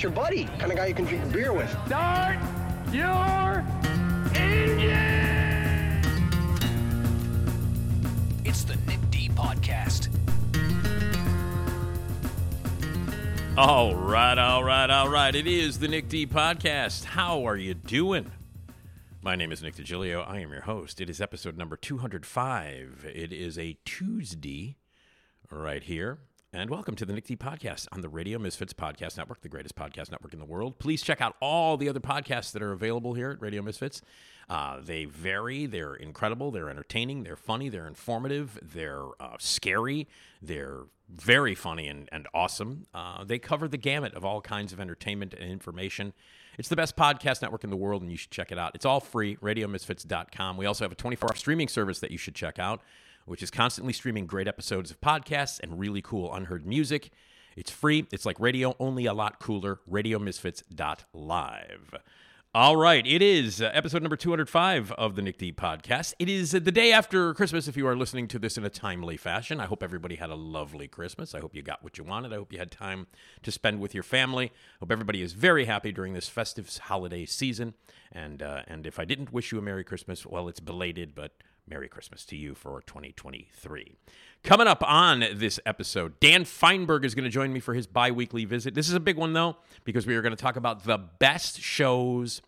Gentlemen, your buddy. Kind of guy you can drink beer with. start your engine! It's the Nick D Podcast. All right, all right, all right. It is the Nick D podcast. How are you doing? My name is Nick DiGilio. I am your host. It is episode number 205. It is a Tuesday right here. And welcome to the Nick D podcast on the Radio Misfits Podcast Network, the greatest podcast network in the world. Please check out all the other podcasts that are available here at Radio Misfits. Uh, they vary. They're incredible. They're entertaining. They're funny. They're informative. They're uh, scary. They're very funny and, and awesome. Uh, they cover the gamut of all kinds of entertainment and information. It's the best podcast network in the world, and you should check it out. It's all free, radiomisfits.com. We also have a 24 hour streaming service that you should check out, which is constantly streaming great episodes of podcasts and really cool unheard music. It's free. It's like radio, only a lot cooler. RadioMisfits.live. All right, it is uh, episode number 205 of the Nick D podcast. It is uh, the day after Christmas if you are listening to this in a timely fashion. I hope everybody had a lovely Christmas. I hope you got what you wanted. I hope you had time to spend with your family. I hope everybody is very happy during this festive holiday season. And uh, and if I didn't wish you a Merry Christmas, well, it's belated, but Merry Christmas to you for 2023. Coming up on this episode, Dan Fienberg is going to join me for his bi weekly visit. This is a big one, though, because we are going to talk about the best shows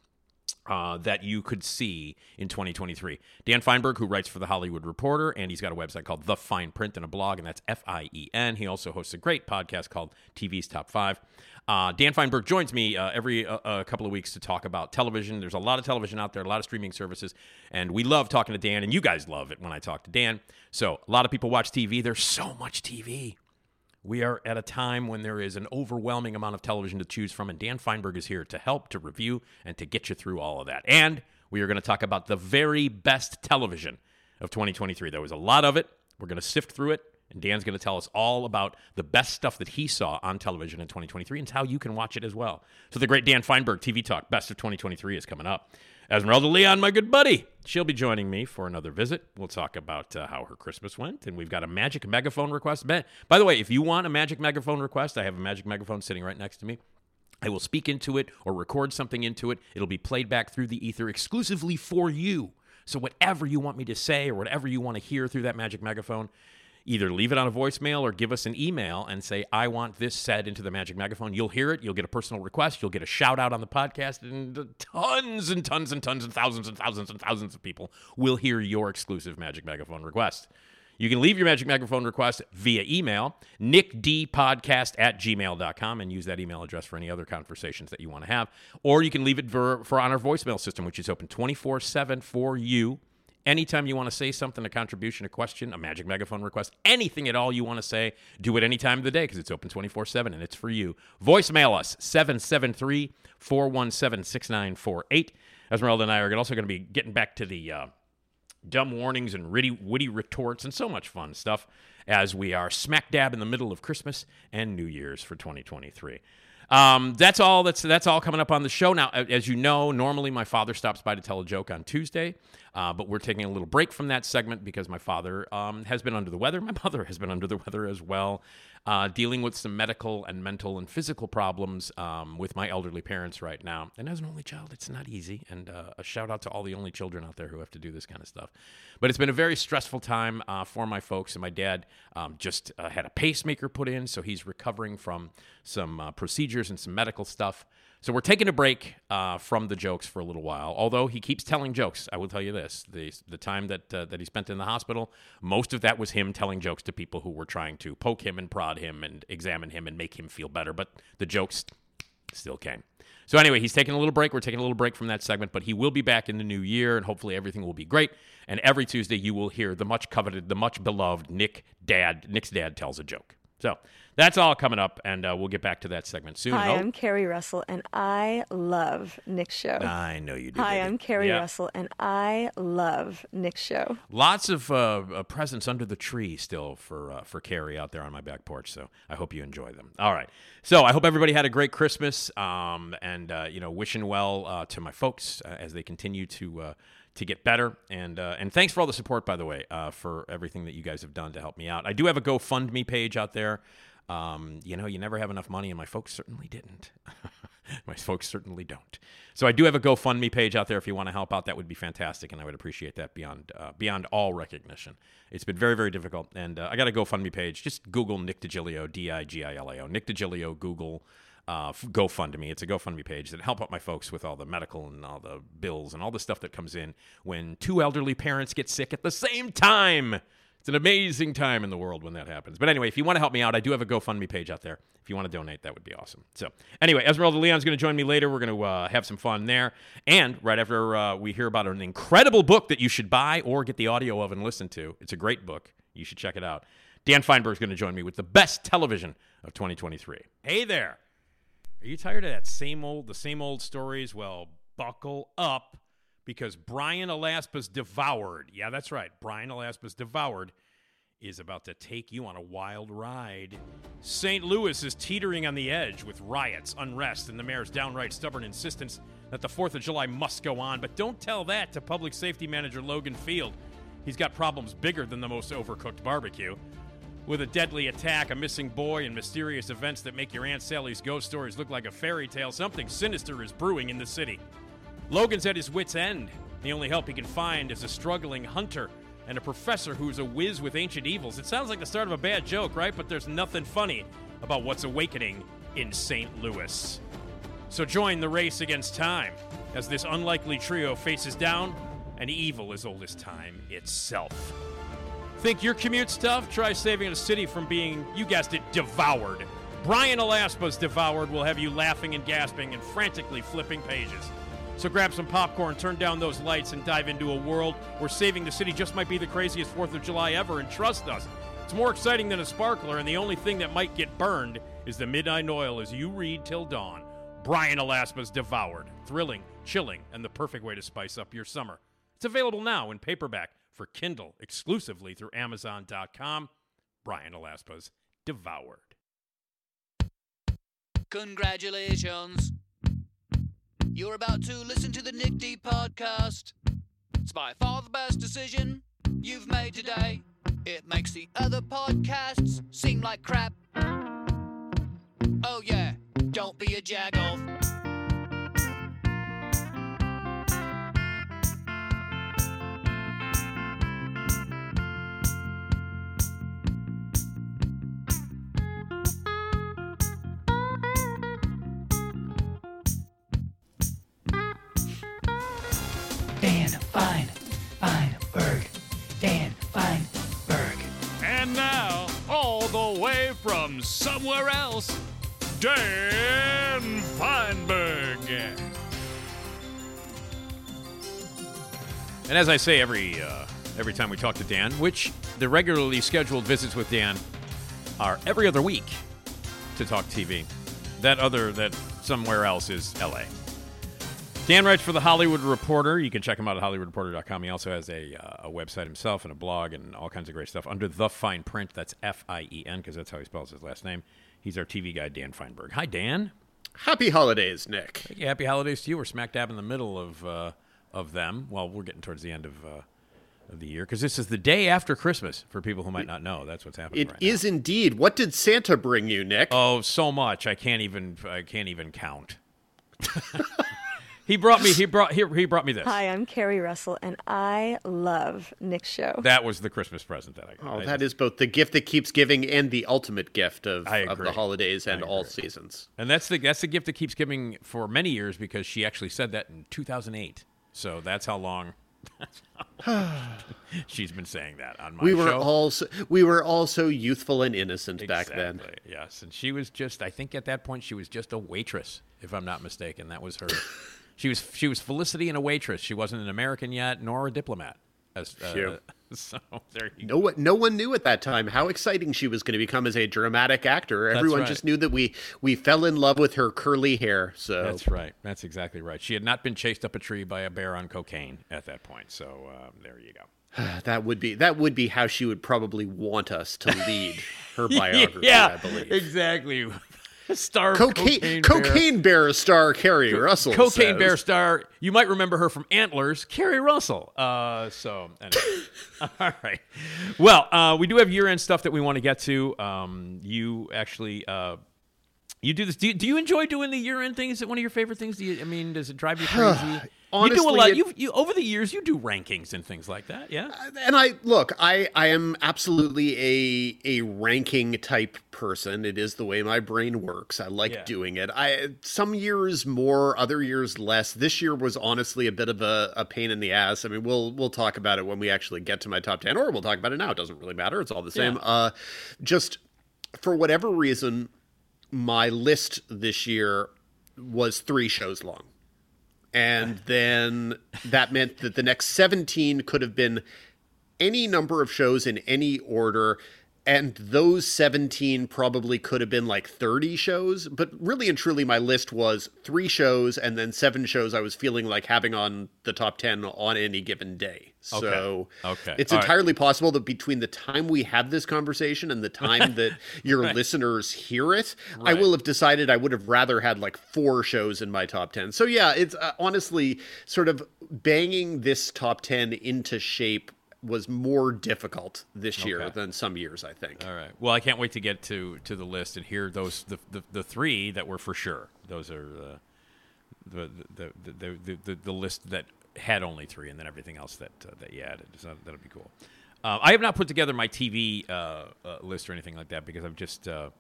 uh, that you could see in 2023. Dan Fienberg, who writes for The Hollywood Reporter, and he's got a website called The Fien Print and a blog, and that's F I E N. He also hosts a great podcast called TV's Top Five. Uh, Dan Fienberg joins me uh, every uh, uh, couple of weeks to talk about television. There's a lot of television out there, a lot of streaming services, and we love talking to Dan, and you guys love it when I talk to Dan. So, a lot of people watch TV. There's so much TV. We are at a time when there is an overwhelming amount of television to choose from, and Dan Fienberg is here to help, to review, and to get you through all of that. And we are going to talk about the very best television of 2023. There was a lot of it. We're going to sift through it, and Dan's going to tell us all about the best stuff that he saw on television in 2023 and how you can watch it as well. So, the great Dan Fienberg TV Talk Best of 2023 is coming up. Esmeralda Leon, my good buddy, she'll be joining me for another visit. We'll talk about uh, how her Christmas went, and we've got a magic megaphone request. By the way, if you want a magic megaphone request, I have a magic megaphone sitting right next to me. I will speak into it or record something into it. It'll be played back through the ether exclusively for you. So, whatever you want me to say or whatever you want to hear through that magic megaphone, either leave it on a voicemail or give us an email and say, I want this said into the magic megaphone. You'll hear it. You'll get a personal request. You'll get a shout out on the podcast. And tons and tons and tons and thousands and thousands and thousands of people will hear your exclusive magic megaphone request. You can leave your magic megaphone request via email, nickdpodcast at gmail.com, and use that email address for any other conversations that you want to have. Or you can leave it for, for on our voicemail system, which is open 24 7 for you. Anytime you want to say something, a contribution, a question, a magic megaphone request, anything at all you want to say, do it any time of the day because it's open 24 7 and it's for you. Voicemail us 773 417 6948. Esmeralda and I are also going to be getting back to the. Uh, dumb warnings and witty, witty retorts and so much fun stuff as we are smack dab in the middle of Christmas and New Year's for 2023. Um, that's all. That's that's all coming up on the show now. As you know, normally my father stops by to tell a joke on Tuesday, uh, but we're taking a little break from that segment because my father um, has been under the weather. My mother has been under the weather as well, uh, dealing with some medical and mental and physical problems um, with my elderly parents right now. And as an only child, it's not easy. And uh, a shout out to all the only children out there who have to do this kind of stuff. But it's been a very stressful time uh, for my folks. And my dad um, just uh, had a pacemaker put in, so he's recovering from some uh, procedures and some medical stuff. So we're taking a break uh, from the jokes for a little while. Although he keeps telling jokes, I will tell you this: the the time that uh, that he spent in the hospital, most of that was him telling jokes to people who were trying to poke him and prod him and examine him and make him feel better. But the jokes still came. So anyway, he's taking a little break. We're taking a little break from that segment, but he will be back in the new year, and hopefully everything will be great. And every Tuesday, you will hear the much coveted, the much beloved Nick Dad, Nick's dad tells a joke. So that's all coming up, and uh, we'll get back to that segment soon. Hi, Oh, I'm Keri Russell, and I love Nick's show. I know you do. Hi, baby. I'm Keri Yeah. Russell, and I love Nick's show. Lots of uh, uh, presents under the tree still for uh, for Keri out there on my back porch. So I hope you enjoy them. All right. So I hope everybody had a great Christmas. Um, and uh, you know, wishing well uh, to my folks uh, as they continue to. Uh, to get better and uh, and thanks for all the support by the way uh, for everything that you guys have done to help me out. I do have a GoFundMe page out there. Um, you know, you never have enough money, and my folks certainly didn't. my folks certainly don't. So I do have a GoFundMe page out there. If you want to help out, that would be fantastic, and I would appreciate that beyond uh, beyond all recognition. It's been very very difficult, and uh, I got a GoFundMe page. Just Google Nick DiGilio, D I G I L A O, Nick DiGilio. Google uh, GoFundMe. It's a GoFundMe page that help out my folks with all the medical and all the bills and all the stuff that comes in when two elderly parents get sick at the same time. It's an amazing time in the world when that happens. But anyway, if you want to help me out, I do have a GoFundMe page out there. If you want to donate, that would be awesome. So anyway, Esmeralda Leon's going to join me later. We're going to uh, have some fun there. And right after uh, we hear about an incredible book that you should buy or get the audio of and listen to, it's a great book. You should check it out. Dan Fienberg's going to join me with the best television of 2023. Hey there. Are you tired of that same old, the same old stories? Well, buckle up because Brian Alaspa's Devoured. Yeah, that's right. Brian Alaspa's Devoured is about to take you on a wild ride. St. Louis is teetering on the edge with riots, unrest, and the mayor's downright stubborn insistence that the 4th of July must go on. But don't tell that to public safety manager Logan Field. He's got problems bigger than the most overcooked barbecue. With a deadly attack, a missing boy, and mysterious events that make your Aunt Sally's ghost stories look like a fairy tale, something sinister is brewing in the city. Logan's at his wits' end. The only help he can find is a struggling hunter and a professor who's a whiz with ancient evils. It sounds like the start of a bad joke, right? But there's nothing funny about what's awakening in St. Louis. So join the race against time as this unlikely trio faces down an evil as old as time itself. Think your commute's tough? Try saving a city from being, you guessed it, devoured. Brian Alaspa's Devoured will have you laughing and gasping and frantically flipping pages. So grab some popcorn, turn down those lights, and dive into a world where saving the city just might be the craziest 4th of July ever. And trust us, it's more exciting than a sparkler, and the only thing that might get burned is the midnight oil as you read till dawn. Brian Alaspa's Devoured. Thrilling, chilling, and the perfect way to spice up your summer. It's available now in paperback for Kindle exclusively through Amazon.com. Brian Alaspa's Devoured. Congratulations. You're about to listen to the Nick D podcast. It's by far the best decision you've made today. It makes the other podcasts seem like crap. Oh, yeah, don't be a jagoff. From somewhere else, Dan Fienberg. And as I say every uh, every time we talk to Dan, which the regularly scheduled visits with Dan are every other week to talk TV. That other that somewhere else is L.A. Dan writes for the Hollywood Reporter. You can check him out at HollywoodReporter.com. He also has a, uh, a website himself and a blog and all kinds of great stuff under the fien print. That's F I E N because that's how he spells his last name. He's our TV guy, Dan Fienberg. Hi, Dan. Happy holidays, Nick. Yeah, happy holidays to you. We're smack dab in the middle of uh, of them. Well, we're getting towards the end of uh, of the year because this is the day after Christmas. For people who might not know, that's what's happening. It right is indeed. What did Santa bring you, Nick? Oh, so much. I can't even. I can't even count. he brought me. He brought. He, he brought me this. Hi, I'm Keri Russell, and I love Nick's show. That was the Christmas present that I got. Oh, I that is both the gift that keeps giving and the ultimate gift of, of the holidays and all seasons. And that's the that's the gift that keeps giving for many years because she actually said that in 2008. So that's how long. she's been saying that on my We were show. all so, we were all so youthful and innocent back then. Yes, and she was just. I think at that point she was just a waitress, if I'm not mistaken. That was her. she was she was Felicity and a waitress. She wasn't an American yet, nor a diplomat. As, uh, Phew. so there you No one, no one knew at that time how exciting she was going to become as a dramatic actor. Everyone right. just knew that we we fell in love with her curly hair. So That's right. That's exactly right. She had not been chased up a tree by a bear on cocaine at that point. So uh, there you go. that would be that would be how she would probably want us to lead her biography. yeah, I believe. exactly. Star Cocaine, cocaine, cocaine, bear. bear. star Keri Russell. Cocaine says. Bear star. You might remember her from Antlers, Keri Russell. Uh, so, anyway. all right. Well, uh, we do have year end stuff that we want to get to. Um, you actually. Uh, you do this. Do you, do you enjoy doing the year end thing? Is it one of your favorite things? Do you, I mean, does it drive you crazy? Honestly, you do a lot. it- You, you over the years, you do rankings and things like that. Yeah. and I look, I I am absolutely a a ranking type person. It is the way my brain works. I like Yeah. doing it. I some years more, other years less. This year was honestly a bit of a, a pain in the ass. I mean, we'll we'll talk about it when we actually get to my top ten, or we'll talk about it now. It doesn't really matter. It's all the same. Yeah. Uh, just for whatever reason, my list this year was three shows long. And then that meant that the next 17 could have been any number of shows in any order. And those 17 probably could have been like 30 shows. But really and truly, my list was three shows and then seven shows I was feeling like having on the top 10 on any given day. So Okay. it's All right. entirely possible that between the time we have this conversation and the time that your listeners hear it, I will have decided I would have rather had like four shows in my top 10. So yeah, it's uh, honestly sort of banging this top 10 into shape was more difficult this year Okay. than some years, I think. All right. Well, I can't wait to get to to the list and hear those the the, the three that were for sure. Those are uh, the, the, the, the, the the the list that had only three, and then everything else that uh, that you added. So that'll be cool. Uh, I have not put together my TV uh, uh, list or anything like that because I've just uh,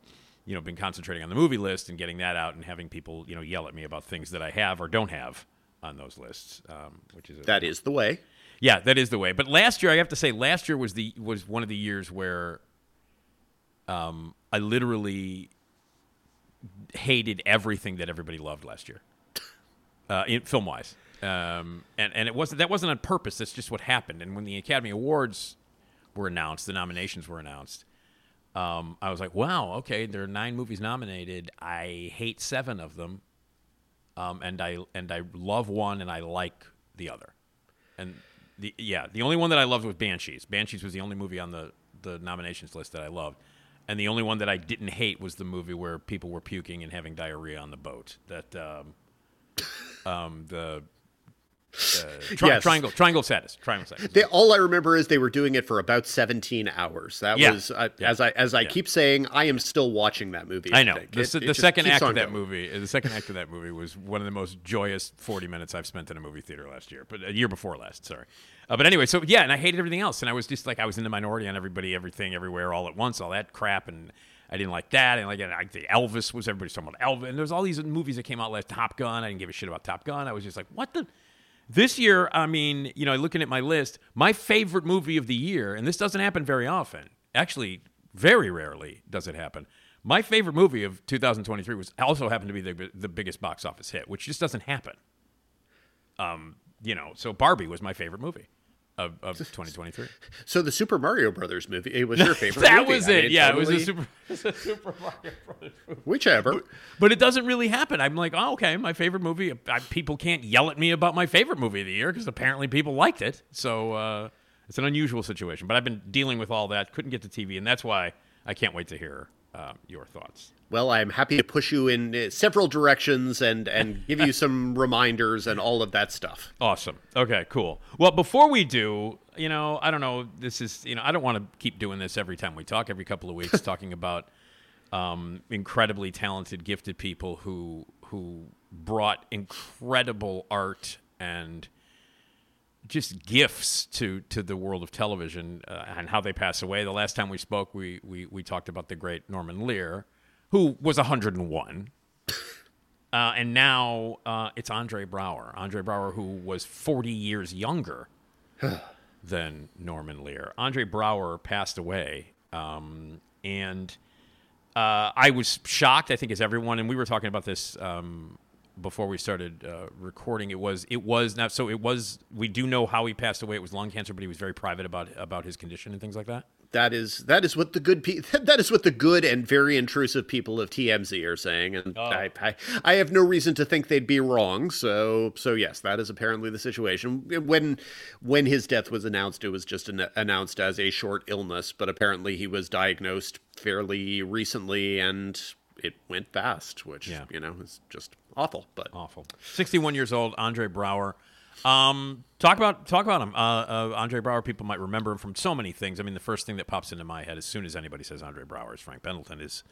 you know been concentrating on the movie list and getting that out and having people you know yell at me about things that I have or don't have on those lists, um, which is a, That is the way. Yeah, that is the way. But last year, I have to say, last year was the was one of the years where um, I literally hated everything that everybody loved last year, uh, film wise. Um, and and it wasn't that wasn't on purpose. That's just what happened. And when the Academy Awards were announced, the nominations were announced. Um, I was like, wow, okay, there are nine movies nominated. I hate seven of them, um, and I and I love one, and I like the other. And the yeah, the only one that I loved was Banshees. Banshees was the only movie on the the nominations list that I loved, and the only one that I didn't hate was the movie where people were puking and having diarrhea on the boat. That um, um the. Uh, tri- Yes. Triangle, triangle of sadness, triangle sadness. They, all I remember is they were doing it for about 17 hours. That Yeah. was, uh, Yeah. as I as I Yeah. keep saying, I am still watching that movie. I know think. the, It- s- it the second act of that going. movie. The second act of that movie was one of the most joyous forty minutes I've spent in a movie theater last year, but a year before last. Sorry, uh, but anyway, so yeah, and I hated everything else, and I was just like I was in the minority on everybody, everything, everywhere, all at once, all that crap, and I didn't like that, and like and I, the Elvis was everybody's talking about Elvis, and there's all these movies that came out last Top Gun. I didn't give a shit about Top Gun. I was just like, what the. This year, I mean, you know, looking at my list, my favorite movie of the year, and this doesn't happen very often. Actually, very rarely does it happen. My favorite movie of 2023 was also happened to be the the biggest box office hit, which just doesn't happen. Um, you know, so Barbie was my favorite movie of, of 2023. So the Super Mario Brothers movie it was your favorite. that movie. was I it. mean, yeah, totally- it was a super, it was a Super Mario Brothers movie. Whichever. But it doesn't really happen. I'm like, oh, okay, my favorite movie. I, people can't yell at me about my favorite movie of the year because apparently people liked it. So uh, it's an unusual situation. But I've been dealing with all that. Couldn't get to TV, and that's why I can't wait to hear uh, your thoughts. Well, I'm happy to push you in uh, several directions and and give you some reminders and all of that stuff. Awesome. Okay, cool. Well, before we do, you know, I don't know. This is, you know, I don't want to keep doing this every time we talk, every couple of weeks, talking about um, incredibly talented, gifted people who who brought incredible art and just gifts to to the world of television uh, and how they pass away. The last time we spoke, we we we talked about the great Norman Lear, who was 101. Uh, and now uh, it's Andre Braugher. Andre Braugher, who was 40 years younger than Norman Lear. Andre Braugher passed away. Um, and uh, I was shocked, I think, as everyone, and we were talking about this um, before we started uh, recording. It was it was now so it was we do know how he passed away. It was lung cancer, but he was very private about about his condition and things like that. That is that is what the good pe- that is what the good and very intrusive people of TMZ are saying, and I, I I have no reason to think they'd be wrong. So so yes, that is apparently the situation. When when his death was announced, it was just an, announced as a short illness, but apparently he was diagnosed fairly recently, and it went fast, which Yeah. you know is just awful. But Awful. Sixty-one years old, Andre Braugher. Um, talk about talk about him. Uh, uh, Andre Braugher. People might remember him from so many things. I mean, the first thing that pops into my head as soon as anybody says Andre Braugher is Frank Pembleton is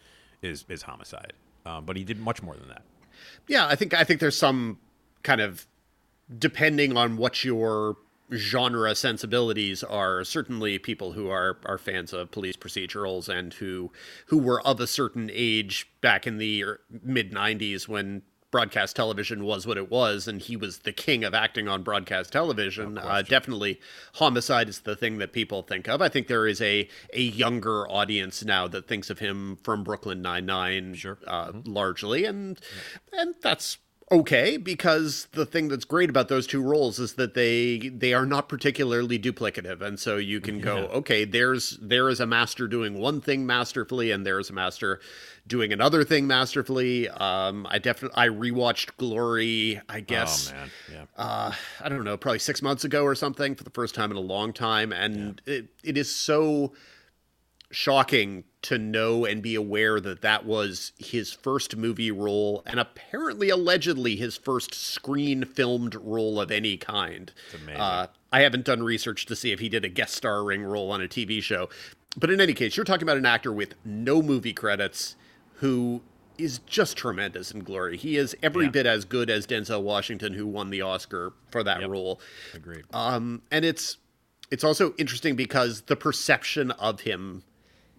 is is homicide. Um, but he did much more than that. Yeah, I think I think there's some kind of depending on what your genre sensibilities are certainly people who are are fans of police procedurals and who who were of a certain age back in the mid 90s when broadcast television was what it was and he was the king of acting on broadcast television. Uh, definitely homicide is the thing that people think of. I think there is a a younger audience now that thinks of him from brooklyn 99 Sure. uh, largely and and that's okay because the thing that's great about those two roles is that they they are not particularly duplicative. And so you can go okay there's there is a master doing one thing masterfully and there's a master doing another thing masterfully. Um i definitely i rewatched glory i guess Oh man, yeah. uh, I don't know, probably six months ago or something for the first time in a long time. And it, it is so shocking to know and be aware that that was his first movie role and apparently, allegedly, his first screen filmed role of any kind. amazing. Uh, I haven't done research to see if he did a guest starring role on a TV show. But in any case, you're talking about an actor with no movie credits who is just tremendous in Glory. He is every Yeah. bit as good as Denzel Washington, who won the Oscar for that Yep. role. Agreed. Um, and it's it's also interesting because the perception of him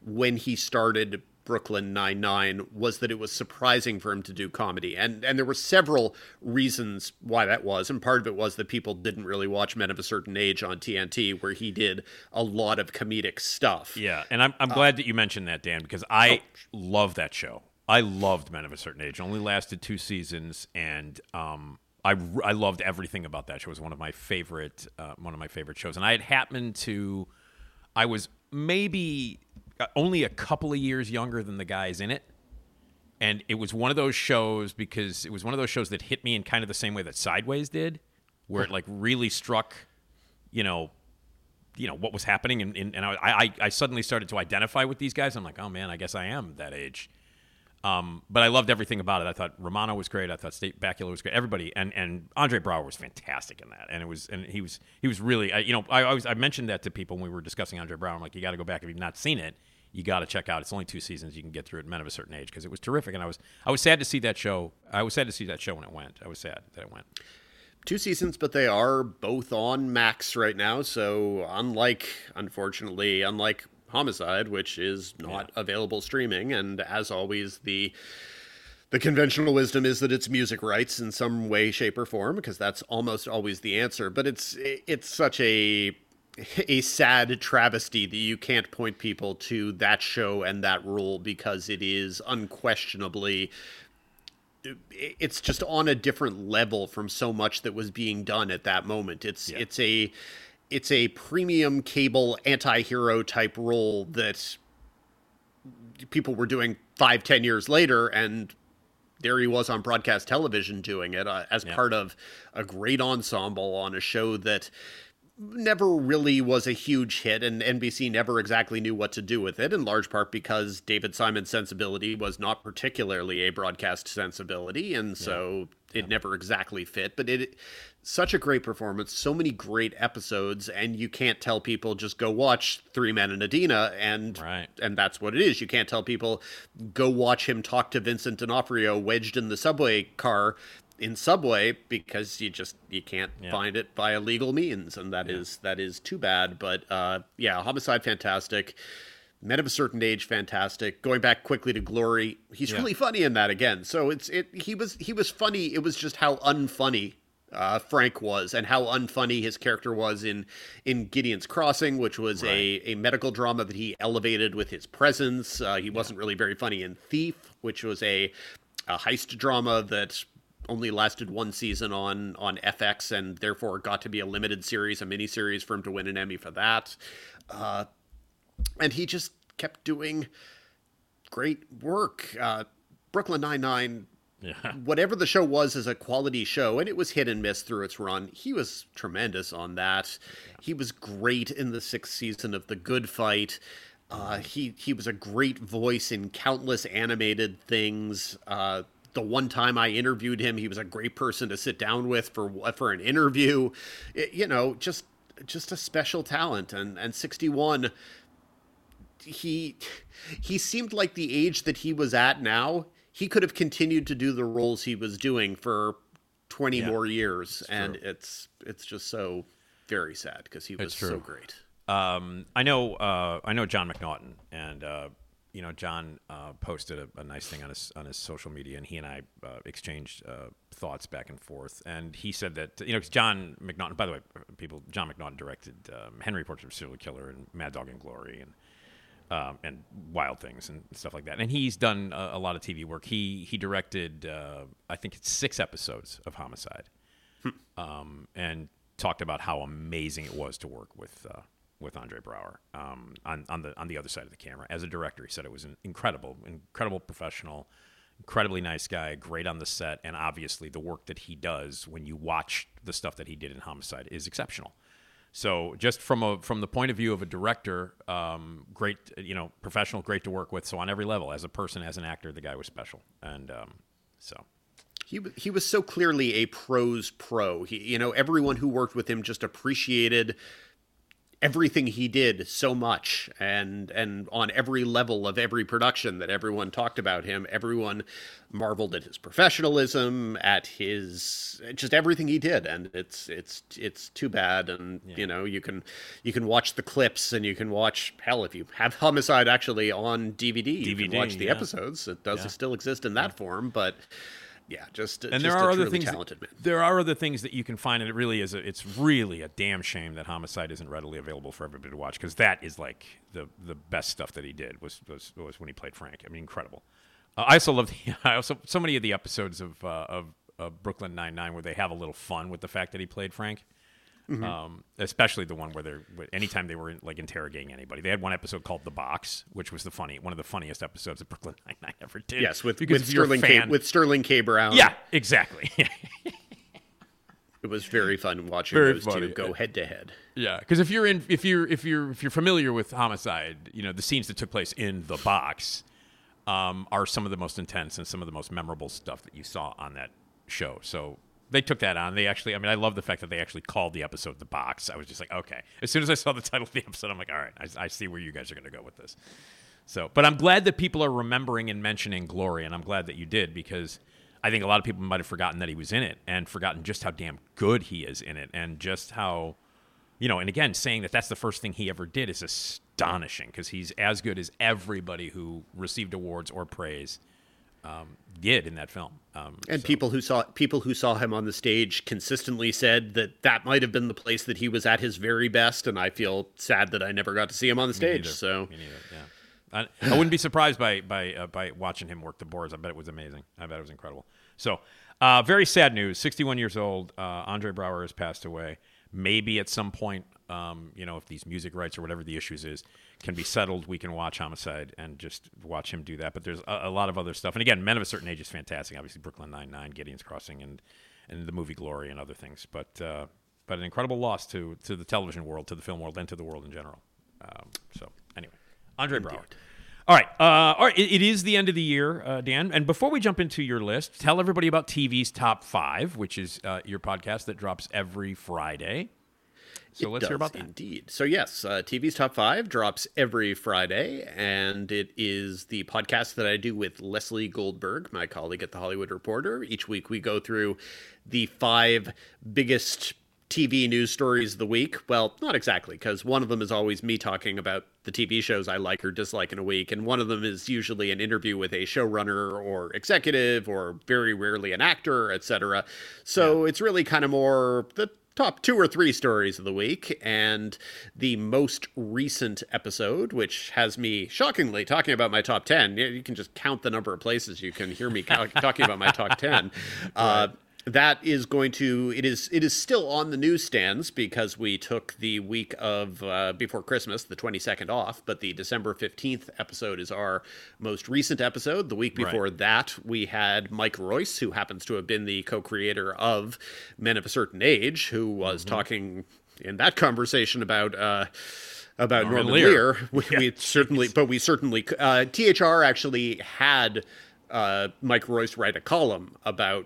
when he started Brooklyn Nine Nine was that it was surprising for him to do comedy, and and there were several reasons why that was, and part of it was that people didn't really watch Men of a Certain Age on TNT, where he did a lot of comedic stuff. Yeah, and I'm I'm glad that you mentioned that, Dan, because I love that show. I loved Men of a Certain Age. It only lasted two seasons, and um, I I loved everything about that show. It was one of my favorite uh, one of my favorite shows, and I had happened to, I was maybe uh, only a couple of years younger than the guys in it. And it was one of those shows because it was one of those shows that hit me in kind of the same way that Sideways did, where it like really struck, you know, you know what was happening, and, and, and I, I I suddenly started to identify with these guys. I'm like, oh man, I guess I am that age. Um, but I loved everything about it. I thought Romano was great. I thought Scott Bakula was great. Everybody and and Andre Braugher was fantastic in that. And it was and he was he was really I, you know I always I mentioned that to people when we were discussing Andre Braugher. I'm like, you got to go back if you've not seen it. You got to check out. It's only two seasons. You can get through it. Men of a certain age because it was terrific. And I was I was sad to see that show. I was sad to see that show when it went. I was sad that it went. two seasons, but they are both on Max right now. So unlike, unfortunately, unlike Homicide, which is not available streaming, and as always, the the conventional wisdom is that it's music rights in some way, shape, or form, because that's almost always the answer. But it's it's such a a sad travesty that you can't point people to that show and that rule because it is unquestionably it's just on a different level from so much that was being done at that moment. It's it's a it's a premium cable anti-hero type role that people were doing five ten years later and there he was on broadcast television doing it uh, as Yeah. part of a great ensemble on a show that never really was a huge hit and NBC never exactly knew what to do with it in large part because David Simon's sensibility was not particularly a broadcast sensibility and so it never exactly fit but it such a great performance so many great episodes and you can't tell people just go watch Three Men and Adena and Right. and that's what it is. You can't tell people go watch him talk to Vincent D'Onofrio wedged in the subway car in subway because you just you can't Yeah. find it via legal means and that is that is too bad. But uh yeah homicide fantastic men of a certain age fantastic going back quickly to glory. He's Yeah. really funny in that again. So it's it he was he was funny. It was just how unfunny uh, Frank was and how unfunny his character was in in Gideon's Crossing, which was a, a medical drama that he elevated with his presence. Uh, he wasn't really very funny in Thief, which was a, a heist drama that only lasted one season on on FX, and therefore got to be a limited series, a mini series for him to win an Emmy for that. Uh, and he just kept doing great work. Uh, Brooklyn Nine Nine Yeah. whatever the show was as a quality show, and it was hit and miss through its run, he was tremendous on that. He was great in the sixth season of The Good Fight. Uh, he he was a great voice in countless animated things. Uh, the one time I interviewed him, he was a great person to sit down with for for an interview. It- you know, just just a special talent. And and sixty one he he seemed like the age that he was at now he could have continued to do the roles he was doing for 20 Yeah, more years. And it's it's just so very sad because he was so great. Um, I know, uh, I know John McNaughton, and uh, you know, John uh, posted a, a nice thing on his on his social media, and he and I uh, exchanged uh, thoughts back and forth. And he said that you know, 'cause John McNaughton. By the way, people, John McNaughton directed um, Henry Portrait of a Serial Killer and Mad Dog and Glory, and um, and Wild Things and stuff like that. And he's done a, a lot of TV work. He he directed, uh, I think it's six episodes of Homicide, um, and talked about how amazing it was to work with uh, with Andre Braugher um, on on the on the other side of the camera as a director. He said it was an incredible, incredible professional, incredibly nice guy, great on the set, and obviously the work that he does when you watch the stuff that he did in Homicide is exceptional. So just from a from the point of view of a director, um, great, you know, professional, great to work with. So on every level, as a person, as an actor, the guy was special, and um, so he he was so clearly a pros pro he you know everyone who worked with him just appreciated everything he did so much and and on every level of every production that everyone talked about him everyone marveled at his professionalism at his just everything he did. And it's it's it's too bad. And you know you can you can watch the clips and you can watch hell if you have homicide actually on dvd, you can DVD, watch the yeah. episodes. It does Yeah. still exist in that form but yeah just and just there a are other things. talented man There are other things that you can find, and it really is. A, it's really a damn shame that Homicide isn't readily available for everybody to watch because that is like the the best stuff that he did was was, was when he played Frank. I mean, incredible. Uh, I also love the, I also so many of the episodes of uh, of, of Brooklyn Nine Nine where they have a little fun with the fact that he played Frank. Mm-hmm. Um, especially the one where they're anytime they were like interrogating anybody. They had one episode called The Box, which was the funny one of the funniest episodes that Brooklyn Nine Nine ever did. yes with, with if you're a sterling k with sterling k brown yeah, exactly. it was very fun watching Very those funny. two go head to head Yeah, because if you're in, if you're if you're if you're familiar with Homicide, you know the scenes that took place in the box um, are some of the most intense and some of the most memorable stuff that you saw on that show. So they took that on. They actually, I mean, I love the fact that they actually called the episode the box. I was just like, okay. As soon as I saw the title of the episode, I'm like, all right, I, I see where you guys are going to go with this. So, but I'm glad that people are remembering and mentioning Glory, and I'm glad that you did because I think a lot of people might have forgotten that he was in it and forgotten just how damn good he is in it and just how, you know, and again, saying that that's the first thing he ever did is astonishing because he's as good as everybody who received awards or praise um, did in that film. Um, And so- people who saw people who saw him on the stage consistently said that that might have been the place that he was at his very best. And I feel sad that I never got to see him on the stage. So yeah. I, I wouldn't be surprised by by uh, by watching him work the boards. I bet it was amazing. I bet it was incredible. So, uh, very sad news. 61 years old. Uh, Andre Braugher has passed away. Maybe at some point, um, you know, if these music rights or whatever the issues is can be settled, we can watch Homicide and just watch him do that. But there's a, a lot of other stuff. And again, Men of a Certain Age is fantastic. Obviously, Brooklyn Nine Nine, Gideon's Crossing, and and the movie Glory and other things. But uh, but an incredible loss to to the television world, to the film world, and to the world in general. Um, so anyway, Andre Braugher. All right, uh, all right. It, it is the end of the year, uh, Dan. And before we jump into your list, tell everybody about TV's Top Five, which is uh, your podcast that drops every Friday. So It let's hear about that. Indeed. So yes, uh, TV's Top Five drops every Friday, and it is the podcast that I do with Lesley Goldberg, my colleague at the Hollywood Reporter. Each week we go through the five biggest TV news stories of the week. Well, not exactly, because one of them is always me talking about the TV shows I like or dislike in a week, and one of them is usually an interview with a showrunner or executive, or very rarely an actor, etc. So it's really kind of more the top two or three stories of the week. And the most recent episode, which has me shockingly talking about my top 10, you can just count the number of places you can hear me talking about my top 10. Uh, that is going to it is it is still on the newsstands because we took the week of uh, before christmas the 22nd off but the december 15th episode is our most recent episode the week before that we had mike royce who happens to have been the co-creator of men of a certain age who was talking in that conversation about uh about Norman Norman, Lear. Lear. We, we certainly, but we certainly, uh, THR actually had uh, Mike Royce write a column about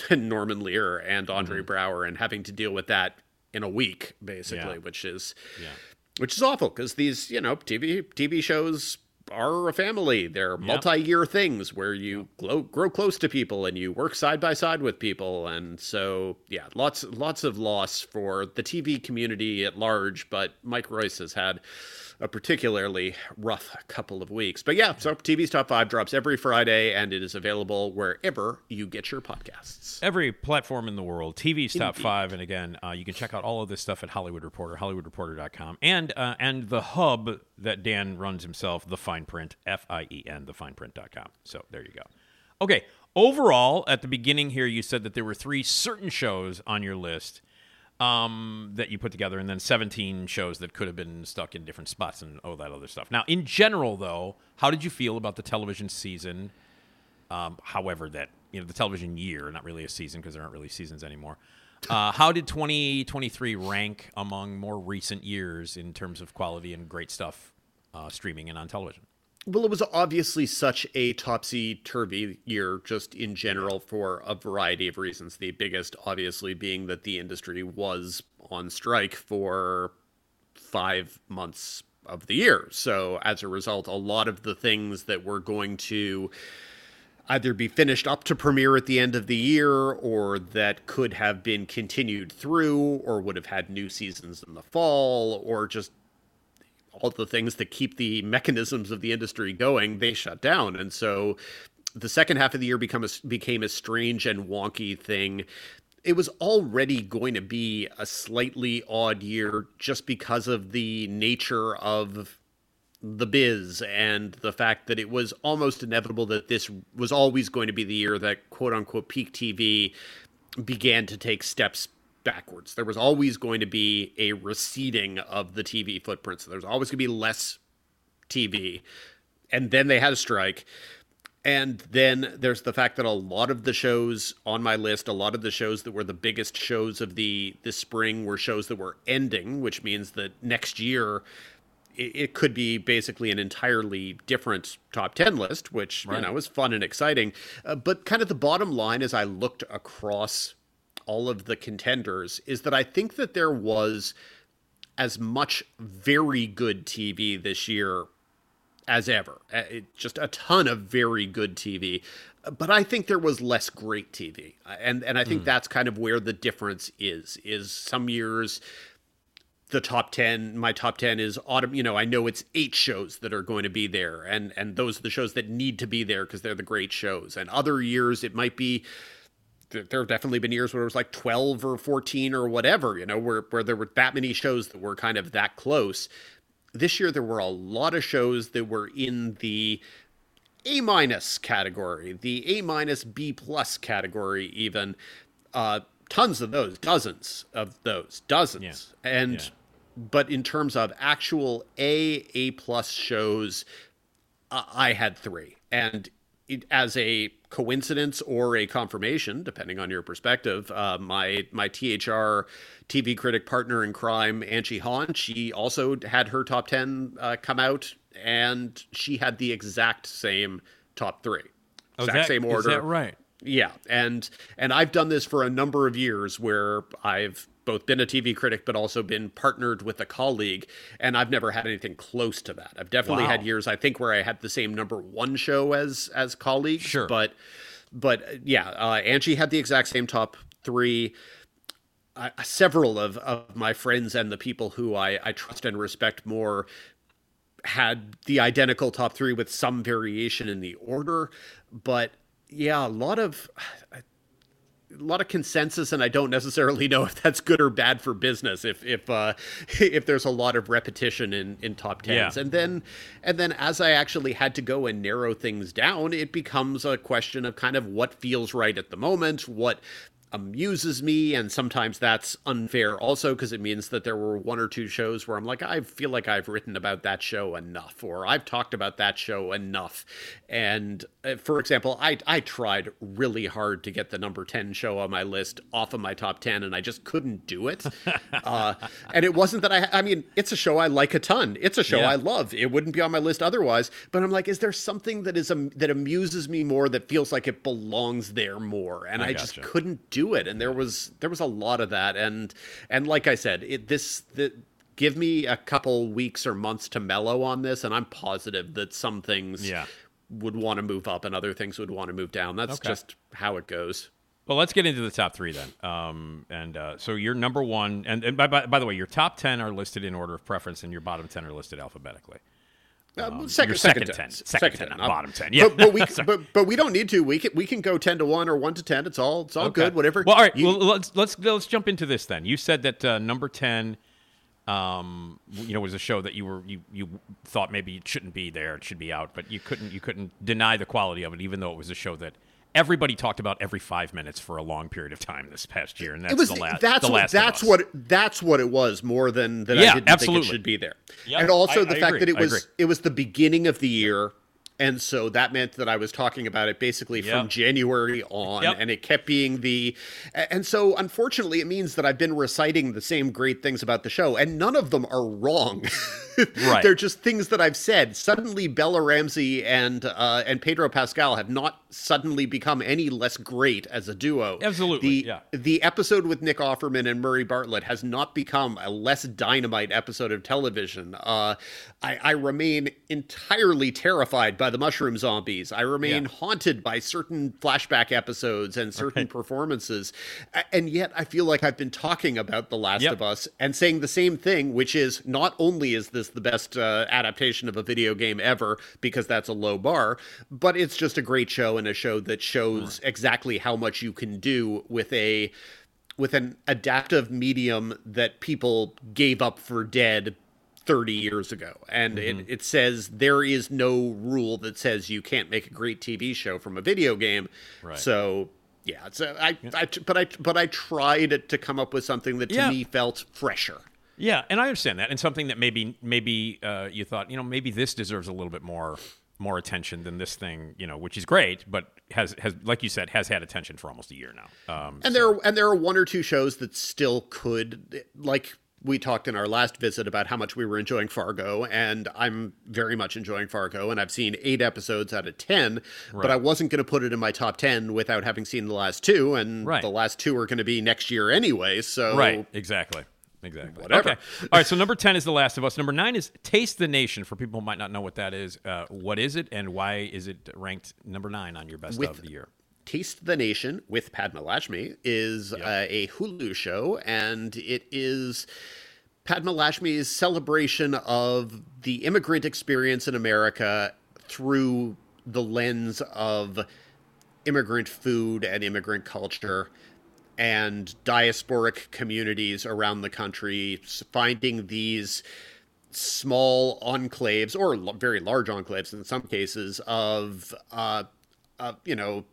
Norman Lear and Andre mm-hmm. Braugher and having to deal with that in a week, basically, Yeah. which is Yeah. which is awful because these, you know, TV TV shows are a family. They're multi-year things where you grow, grow close to people and you work side by side with people, and so yeah, lots lots of loss for the TV community at large. But Mike Royce has had a particularly rough couple of weeks. But yeah, so TV's Top Five drops every Friday, and it is available wherever you get your podcasts. Every platform in the world, TV's top five, and again, uh, you can check out all of this stuff at Hollywood Reporter, HollywoodReporter.com, and uh, and the hub that Dan runs himself, the Fien Print, F I E N, thefienprint.com. So there you go. Okay, overall, at the beginning here, you said that there were three certain shows on your list um, that you put together, and then 17 shows that could have been stuck in different spots and all that other stuff. Now, in general, though, how did you feel about the television season? Um, however, that you know the television year, not really a season because there aren't really seasons anymore. Uh, how did 2023 rank among more recent years in terms of quality and great stuff uh, streaming and on television? Well, it was obviously such a topsy turvy year, just in general, for a variety of reasons. The biggest, obviously, being that the industry was on strike for five months of the year. So, as a result, a lot of the things that were going to either be finished up to premiere at the end of the year or that could have been continued through or would have had new seasons in the fall or just all the things that keep the mechanisms of the industry going, they shut down. And so the second half of the year become a, became a strange and wonky thing. It was already going to be a slightly odd year just because of the nature of the biz and the fact that it was almost inevitable that this was always going to be the year that quote unquote peak TV began to take steps backwards. There was always going to be a receding of the TV footprint. So there was always going to be less TV. And then they had a strike. And then there's the fact that a lot of the shows on my list, a lot of the shows that were the biggest shows of the this spring were shows that were ending, which means that next year it, it could be basically an entirely different top 10 list, which you know is fun and exciting. Uh, but kind of the bottom line as I looked across all of the contenders is that I think that there was as much very good TV this year as ever. Uh, it, just a ton of very good TV. But I think there was less great TV. And and I think that's kind of where the difference is. Is some years the top 10 my top 10 is autumn you know i know it's eight shows that are going to be there and and those are the shows that need to be there because they're the great shows and other years it might be there have definitely been years where it was like 12 or 14 or whatever you know where where there were that many shows that were kind of that close this year there were a lot of shows that were in the a minus category, the A minus B plus category, even. Uh, tons of those, dozens of those, dozens. And Yeah. but in terms of actual A A plus shows, I I had three, and it, as a coincidence or a confirmation, depending on your perspective, uh, my my THR TV critic partner in crime, Angie Han, she also had her top ten uh, come out, and she had the exact same top three, Oh, exact that- same is order. that right? Yeah, and and I've done this for a number of years where I've both been a TV critic but also been partnered with a colleague and I've never had anything close to that. I've definitely Wow. had years I think where I had the same number 1 show as as colleagues, Sure. but but yeah, uh, Angie had the exact same top 3 uh, several of, of my friends and the people who I, I trust and respect more had the identical top three with some variation in the order. But yeah, a lot of a lot of consensus, and I don't necessarily know if that's good or bad for business. If if uh, if there's a lot of repetition in in top tens, Yeah. and then and then as I actually had to go and narrow things down, it becomes a question of kind of what feels right at the moment, what amuses me and sometimes that's unfair also because it means that there were one or two shows where I'm like I feel like I've written about that show enough or I've talked about that show enough. And uh, for example I I tried really hard to get the number 10 show on my list off of my top 10 and I just couldn't do it. Uh, and it wasn't that I I mean it's a show I like a ton. It's a show Yeah. I love. It wouldn't be on my list otherwise. But I'm like is there something that is um, that amuses me more that feels like it belongs there more? And I I, just couldn't do it and there was there was a lot of that and and like I said it this the give me a couple weeks or months to mellow on this and I'm positive that some things Yeah. would want to move up and other things would want to move down that's Okay. just how it goes Well, let's get into the top three then. Um, and uh, so your number one, and, and by, by, by the way, your top 10 are listed in order of preference, and your bottom 10 are listed alphabetically. Uh, Um, second, second, second 10. 10. Second 10, not bottom 10. Yeah. but, but we but, but we don't need to. We can we can go ten to one or one to ten. It's all it's all Okay. good. Whatever. Well, all right. You- well, let's let's let's jump into this then. You said that uh, number ten, um, you know, was a show that you were you you thought maybe it shouldn't be there, it should be out, but you couldn't you couldn't deny the quality of it, even though it was a show that everybody talked about every five minutes for a long period of time this past year, and that's was the last. that's the what, last of that's what that's what it was more than that Yeah, I didn't absolutely. think it should be there. Yep, and also I- the I fact agree, that it was it was the beginning of the year and so that meant that I was talking about it basically from January on Yep. and it kept being the and so unfortunately it means that I've been reciting the same great things about the show and none of them are wrong. Right. They're just things that I've said. Suddenly Bella Ramsey and uh, and Pedro Pascal have not suddenly become any less great as a duo. Absolutely, The, yeah. the episode with Nick Offerman and Murray Bartlett has not become a less dynamite episode of television. Uh, I, I remain entirely terrified by the mushroom zombies. I remain Yeah. haunted by certain flashback episodes and certain performances. And yet I feel like I've been talking about The Last Yep. of Us and saying the same thing, which is not only is this the best uh, adaptation of a video game ever, because that's a low bar, but it's just a great show and a show that shows exactly how much you can do with a with an adaptive medium that people gave up for dead 30 years ago. And it, it says there is no rule that says you can't make a great TV show from a video game. Right. So yeah, it's a, I, I, but I, but I tried to come up with something that to Yeah. me felt fresher. Yeah, and I understand that, and something that maybe maybe uh, you thought, you know, maybe this deserves a little bit more more attention than this thing, you know, which is great, but has has like you said has had attention for almost a year now. Um, And there are, and there are one or two shows that still could like we talked in our last visit about how much we were enjoying Fargo and I'm very much enjoying Fargo and I've seen 8 episodes out of 10 but I wasn't going to put it in my top 10 without having seen the last two and Right. the last two are going to be next year anyway so right, exactly. Exactly. Whatever. Okay. All right. So number ten is The Last of Us. Number nine is Taste the Nation. For people who might not know what that is, uh, what is it, and why is it ranked number nine on your best With- of the year? Taste the Nation with Padma Lakshmi is uh, a Hulu show, and it is Padma Lakshmi's celebration of the immigrant experience in America through the lens of immigrant food and immigrant culture and diasporic communities around the country, finding these small enclaves or very large enclaves in some cases of, uh, uh, you know,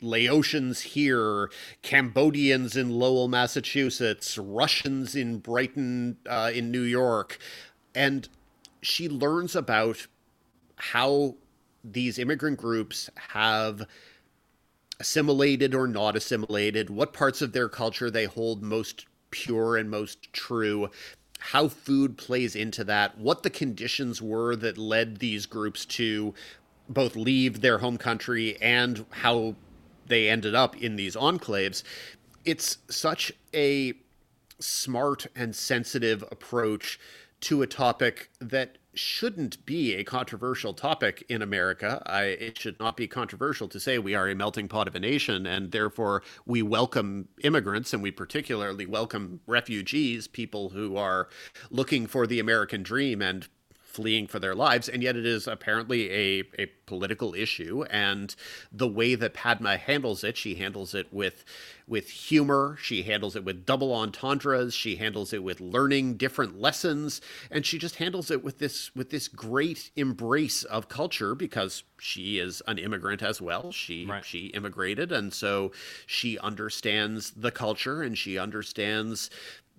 Laotians here, Cambodians in Lowell, Massachusetts, Russians in Brighton, uh, in New York. And she learns about how these immigrant groups have assimilated or not assimilated, what parts of their culture they hold most pure and most true, how food plays into that, what the conditions were that led these groups to both leave their home country and how they ended up in these enclaves. It's such a smart and sensitive approach to a topic that shouldn't be a controversial topic in America. I, it should not be controversial to say we are a melting pot of a nation and therefore we welcome immigrants and we particularly welcome refugees, people who are looking for the American dream and fleeing for their lives, and yet it is apparently a, a political issue. And the way that Padma handles it, she handles it with with humor, she handles it with double entendres, she handles it with learning different lessons, and she just handles it with this with this great embrace of culture because she is an immigrant as well. She Right. she immigrated, and so she understands the culture and she understands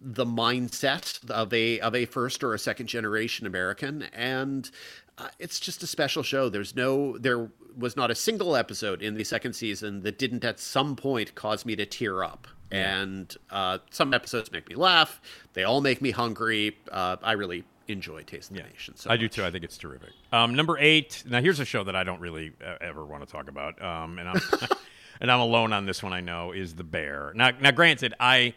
the mindset of a of a first or a second generation American, and uh, it's just a special show. There's no there was not a single episode in the second season that didn't at some point cause me to tear up. And uh, some episodes make me laugh. They all make me hungry. Uh, I really enjoy Taste of the Nation. So I do too. I think it's terrific. Um, number eight. Now here's a show that I don't really uh, ever want to talk about, um, and I'm and I'm alone on this one. I know is the Bear. Now, now, granted, I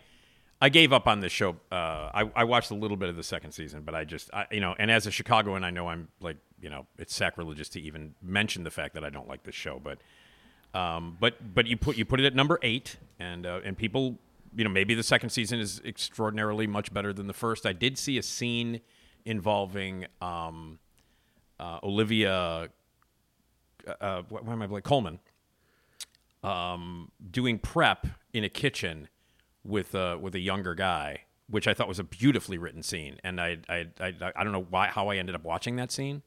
I gave up on this show. Uh, I, I watched a little bit of the second season, but I just I, you know, and as a Chicagoan, I know I'm like you know it's sacrilegious to even mention the fact that I don't like this show, but. Um, but but you put you put it at number eight, and uh, and people, you know, maybe the second season is extraordinarily much better than the first. I did see a scene involving um, uh, Olivia, uh, what, why am I like Colman, um, doing prep in a kitchen with uh, with a younger guy, which I thought was a beautifully written scene, and I I I, I don't know why how I ended up watching that scene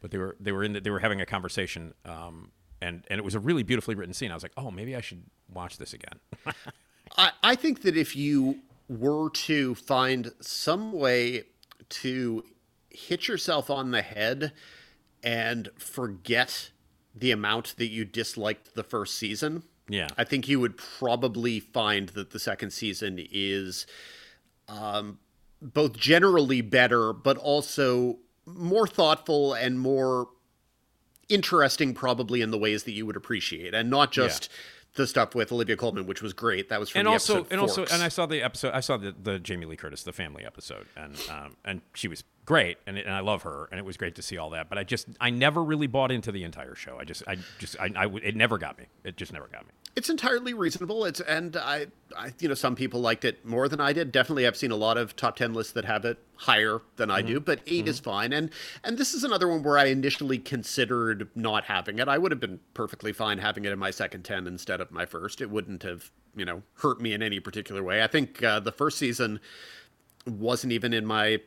but they were they were in the, they were having a conversation um, and and it was a really beautifully written scene. I was like, oh, maybe I should watch this again. I, I think that if you were to find some way to hit yourself on the head and forget the amount that you disliked the first season, Yeah. I think you would probably find that the second season is um, both generally better, but also more thoughtful and more interesting, probably in the ways that you would appreciate, and not just the stuff with Olivia Colman, which was great. That was from and the also and also Forks. and I saw the episode. I saw the, the Jamie Lee Curtis, the family episode, and um, and she was great, and and I love her, and it was great to see all that. But I just I never really bought into the entire show. I just I just I, I it never got me. It just never got me. It's entirely reasonable. It's and I, I, you know, some people liked it more than I did. Definitely, I've seen a lot of top ten lists that have it higher than I do, but 8 is fine. And and this is another one where I initially considered not having it. I would have been perfectly fine having it in my second ten instead of my first. It wouldn't have, you know, hurt me in any particular way. I think uh, the first season wasn't even in my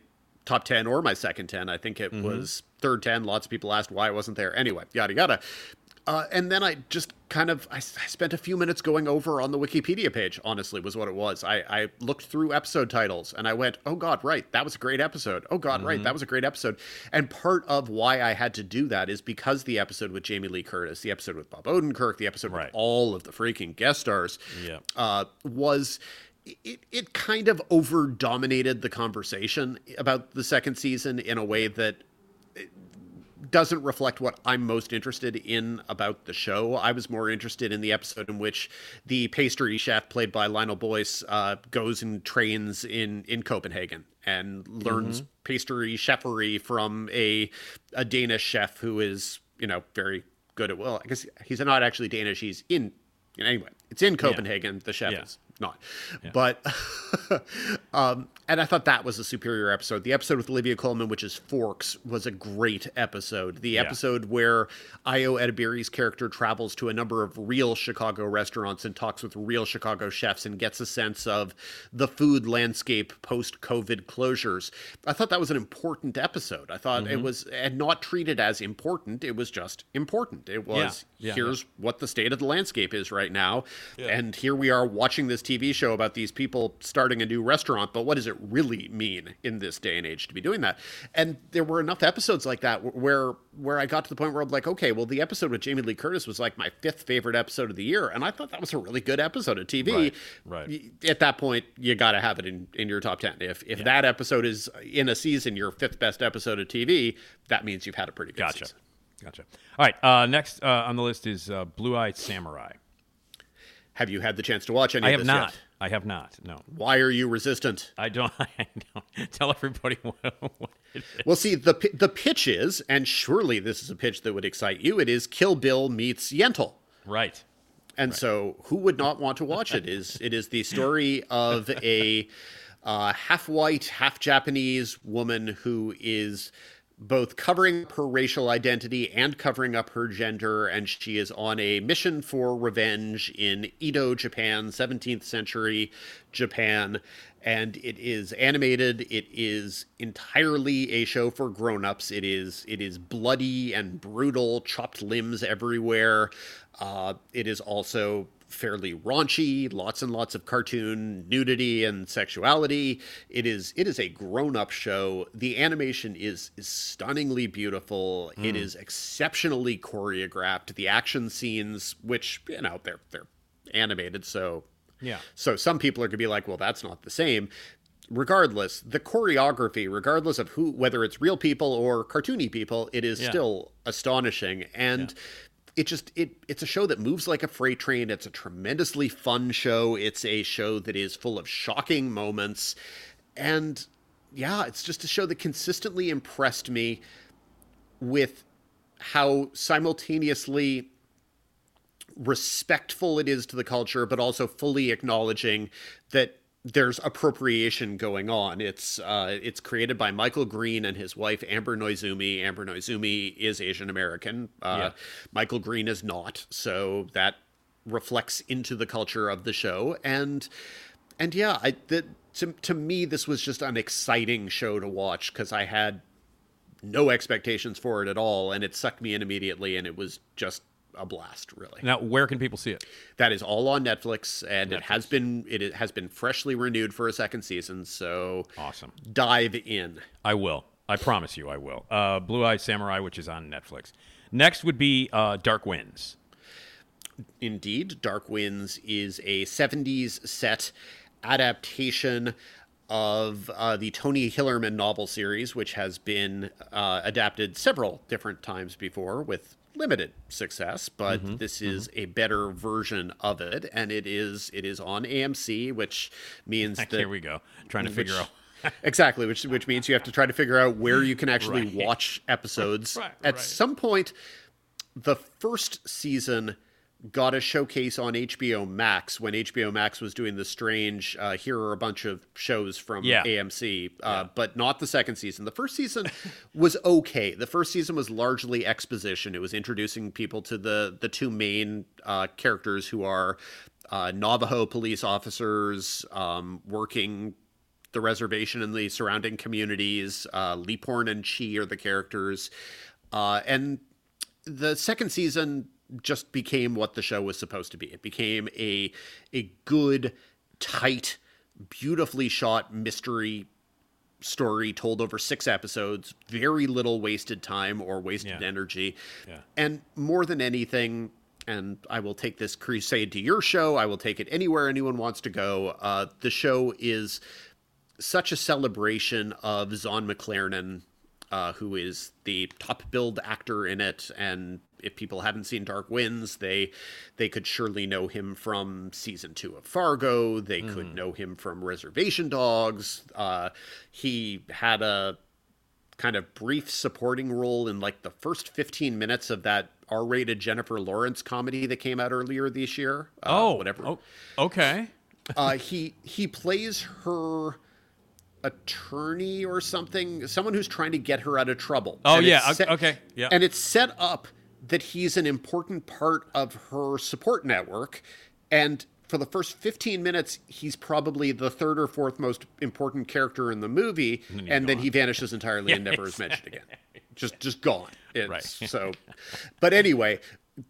top 10 or my second 10. I think it was third 10. Lots of people asked why I wasn't there. Anyway, yada, yada. Uh, and then I just kind of I spent a few minutes going over on the Wikipedia page. Honestly, was what it was. I, I looked through episode titles and I went, "Oh God, right, that was a great episode. Oh God, right, that was a great episode." And part of why I had to do that is because the episode with Jamie Lee Curtis, the episode with Bob Odenkirk, the episode Right. with all of the freaking guest stars, Yeah. uh, was it, it kind of over dominated the conversation about the second season in a way that doesn't reflect what I'm most interested in about the show. I was more interested in the episode in which the pastry chef, played by Lionel Boyce, uh, goes and trains in in Copenhagen and learns pastry chefery from a a Danish chef who is you know very good at well. I guess he's not actually Danish. He's in anyway. It's in Copenhagen. The chef Yeah. is not, but um, and I thought that was a superior episode. The episode with Olivia Colman, which is Forks, was a great episode. The episode where Ayo Edebiri's character travels to a number of real Chicago restaurants and talks with real Chicago chefs and gets a sense of the food landscape post COVID closures. I thought that was an important episode. I thought it was and not treated as important. It was just important. It was Yeah. here's what the state of the landscape is right now. And here we are watching this TV show about these people starting a new restaurant, but what does it really mean in this day and age to be doing that? And there were enough episodes like that where where I got to the point where I'm like, okay, well the episode with Jamie Lee Curtis was like my fifth favorite episode of the year, and I thought that was a really good episode of TV. Right, right. At that point, you got to have it in in your top 10. If if that episode is in a season your fifth best episode of TV, that means you've had a pretty good Gotcha. season. Gotcha. All right. Uh, next uh, on the list is uh, Blue Eyed Samurai. Have you had the chance to watch any I of have this not. yet? I have not. No. Why are you resistant? I don't. I don't. Tell everybody what, what it is. Well, see, the the pitch is, and surely this is a pitch that would excite you. It is Kill Bill meets Yentl, Right. and so who would not want to watch it? Is it is the story of a uh, half white, half Japanese woman who is both covering her racial identity and covering up her gender, and she is on a mission for revenge in Edo, Japan, 17th century Japan. And it is animated. It is entirely a show for grown-ups. It is it is bloody and brutal, chopped limbs everywhere. Uh, it is also fairly raunchy, lots and lots of cartoon nudity and sexuality. It is it is a grown-up show. The animation is is stunningly beautiful. It hmm. is exceptionally choreographed. The action scenes, which you know they're they're animated, so Yeah. so some people are going to be like, well, that's not the same. Regardless, the choreography, regardless of who, whether it's real people or cartoony people, it is Yeah. still astonishing. And it just it it's a show that moves like a freight train. It's a tremendously fun show. It's a show that is full of shocking moments. And yeah, it's just a show that consistently impressed me with how simultaneously respectful it is to the culture, but also fully acknowledging that there's appropriation going on. It's uh, it's created by Michael Green and his wife Amber Noizumi. Amber Noizumi is Asian American. Uh, Yeah. Michael Green is not, so that reflects into the culture of the show. And and yeah, I that to to me this was just an exciting show to watch because I had no expectations for it at all, and it sucked me in immediately, and it was just a blast, really. Now, where can people see it? That is all on Netflix, and it has been it has been freshly renewed for a second season. So Awesome. dive in. I will. I promise you, I will. Uh, Blue Eye Samurai, which is on Netflix. Next would be uh, Dark Winds. Indeed, Dark Winds is a 70s set adaptation of uh, the Tony Hillerman novel series, which has been uh, adapted several different times before with limited success. But mm-hmm. this mm-hmm. is a better version of it, and it is it is on AMC, which means that Here we go. Trying to figure out. exactly, which which means you have to try to figure out where you can actually Right. watch episodes. Right, At right. some point, the first season got a showcase on HBO Max when HBO Max was doing the strange. Uh, here are a bunch of shows from Yeah. AMC, uh, but not the second season. The first season was okay. The first season was largely exposition. It was introducing people to the the two main uh, characters who are uh, Navajo police officers um, working the reservation and the surrounding communities. Uh, Leaphorn and Chee are the characters, uh, and the second season just became what the show was supposed to be. It became a a good, tight, beautifully shot mystery story told over six episodes. Very little wasted time or wasted Yeah. energy, Yeah. and more than anything. And I will take this crusade to your show. I will take it anywhere anyone wants to go. Uh, the show is such a celebration of Zahn McClarnon, uh, who is the top billed actor in it. And if people haven't seen Dark Winds, they they could surely know him from season two of Fargo. They could know him from Reservation Dogs. Uh, he had a kind of brief supporting role in like the first 15 minutes of that R-rated Jennifer Lawrence comedy that came out earlier this year. Uh, Oh, whatever Oh, okay. uh, he he plays her attorney or something, someone who's trying to get her out of trouble. Oh, And yeah, okay, okay, yeah. And it's set up that he's an important part of her support network, and for the first 15 minutes, he's probably the third or fourth most important character in the movie, and then, he vanishes entirely and never is mentioned again. Just just gone. It's, Right. So, but anyway,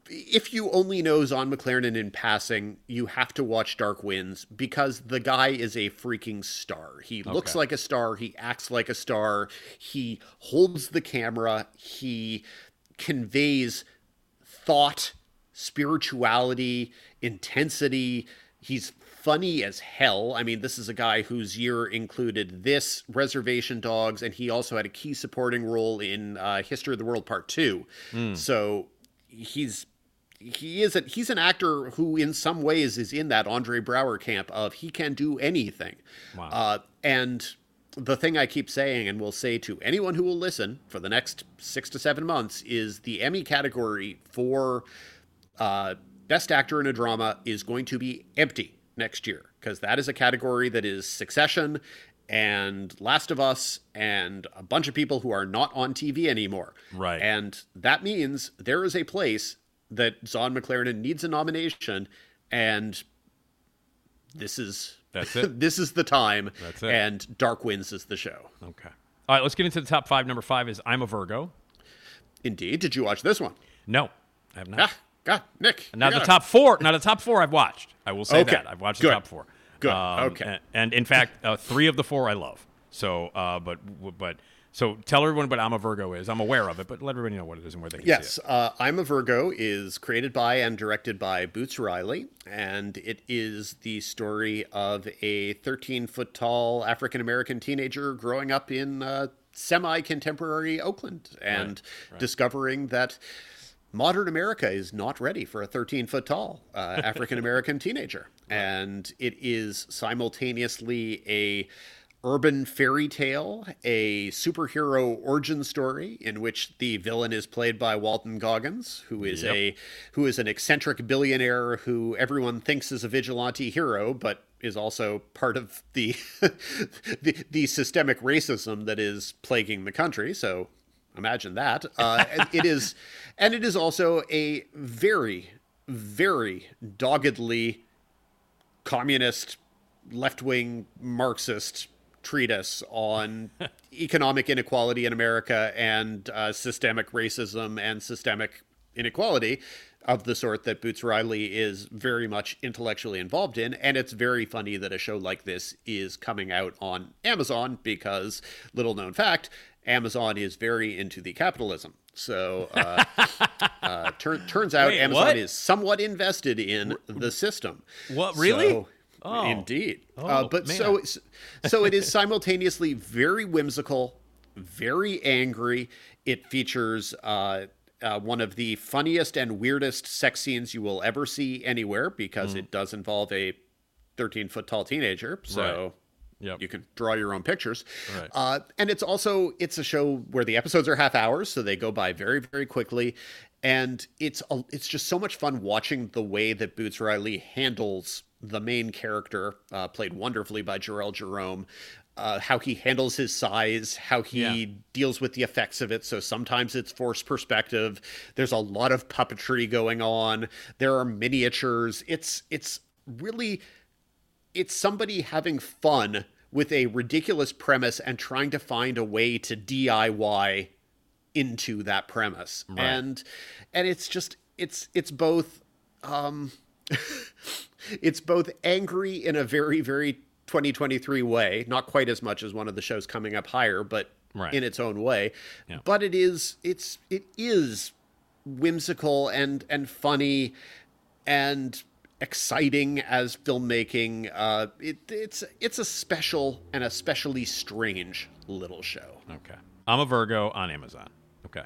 if you only know Zahn McClarnon and in passing, you have to watch Dark Winds because the guy is a freaking star. He looks like a star. He acts like a star. He holds the camera. He conveys thought, spirituality, intensity. He's funny as hell. I mean, this is a guy whose year included this, Reservation Dogs, and he also had a key supporting role in uh, History of the World Part Two. So he's he is a, he's an actor who in some ways is in that Andre Braugher camp of he can do anything. Wow. Uh, and the thing I keep saying and will say to anyone who will listen for the next six to seven months is the Emmy category for uh, best actor in a drama is going to be empty next year because that is a category that is Succession and Last of Us and a bunch of people who are not on TV anymore. Right. And that means there is a place that Zahn McClarnon needs a nomination, and this is That's it. this is the time. That's it. And Dark Winds is the show. Okay. All right, let's get into the top five. Number five is I'm a Virgo. Indeed. Did you watch this one? No, I have not. Ah, God, Nick. Now the top four. Now the top four I've watched. I will say Okay. that I've watched Good. the top four. Good. Um, Okay. And, and in fact, uh, three of the four I love. So, uh, but but so tell everyone what I'm a Virgo is. I'm aware of it, but let everybody know what it is and where they can Yes, see it. uh, I'm a Virgo is created by and directed by Boots Riley, and it is the story of a 13 foot tall African American teenager growing up in uh, semi contemporary Oakland and discovering that modern America is not ready for a 13 foot tall uh, African American teenager, and it is simultaneously a urban fairy tale, a superhero origin story in which the villain is played by Walton Goggins, who is a who is an eccentric billionaire who everyone thinks is a vigilante hero, but is also part of the the, the systemic racism that is plaguing the country. So imagine that. Uh, it is, and it is also a very, very doggedly communist, left wing Marxist treatise on economic inequality in America and uh, systemic racism and systemic inequality of the sort that Boots Riley is very much intellectually involved in. And it's very funny that a show like this is coming out on Amazon because, little known fact, Amazon is very into the capitalism. So, uh, uh, tur- turns out Wait, Amazon what? is somewhat invested in the system. What, really? So- Oh. Indeed. Oh, uh, but man. so so it is simultaneously very whimsical, very angry. It features uh, uh, one of the funniest and weirdest sex scenes you will ever see anywhere because Mm. it does involve a 13 foot tall teenager. So. Right. Yep. You can draw your own pictures, Right. uh, and it's also it's a show where the episodes are half hours, so they go by very very quickly, and it's a, it's just so much fun watching the way that Boots Riley handles the main character, uh, played wonderfully by Jharrel Jerome. Uh, how he handles his size, how he Yeah. deals with the effects of it. So sometimes it's forced perspective. There's a lot of puppetry going on. There are miniatures. It's it's really it's somebody having fun with a ridiculous premise and trying to find a way to DIY into that premise. And and it's just it's it's both um it's both angry in a very very 2023 way, not quite as much as one of the shows coming up higher, but Right. in its own way. Yeah. But it is it's it is whimsical and and funny and exciting as filmmaking. Uh, it, it's it's a special and especially strange little show. Okay. I'm a Virgo on Amazon. Okay.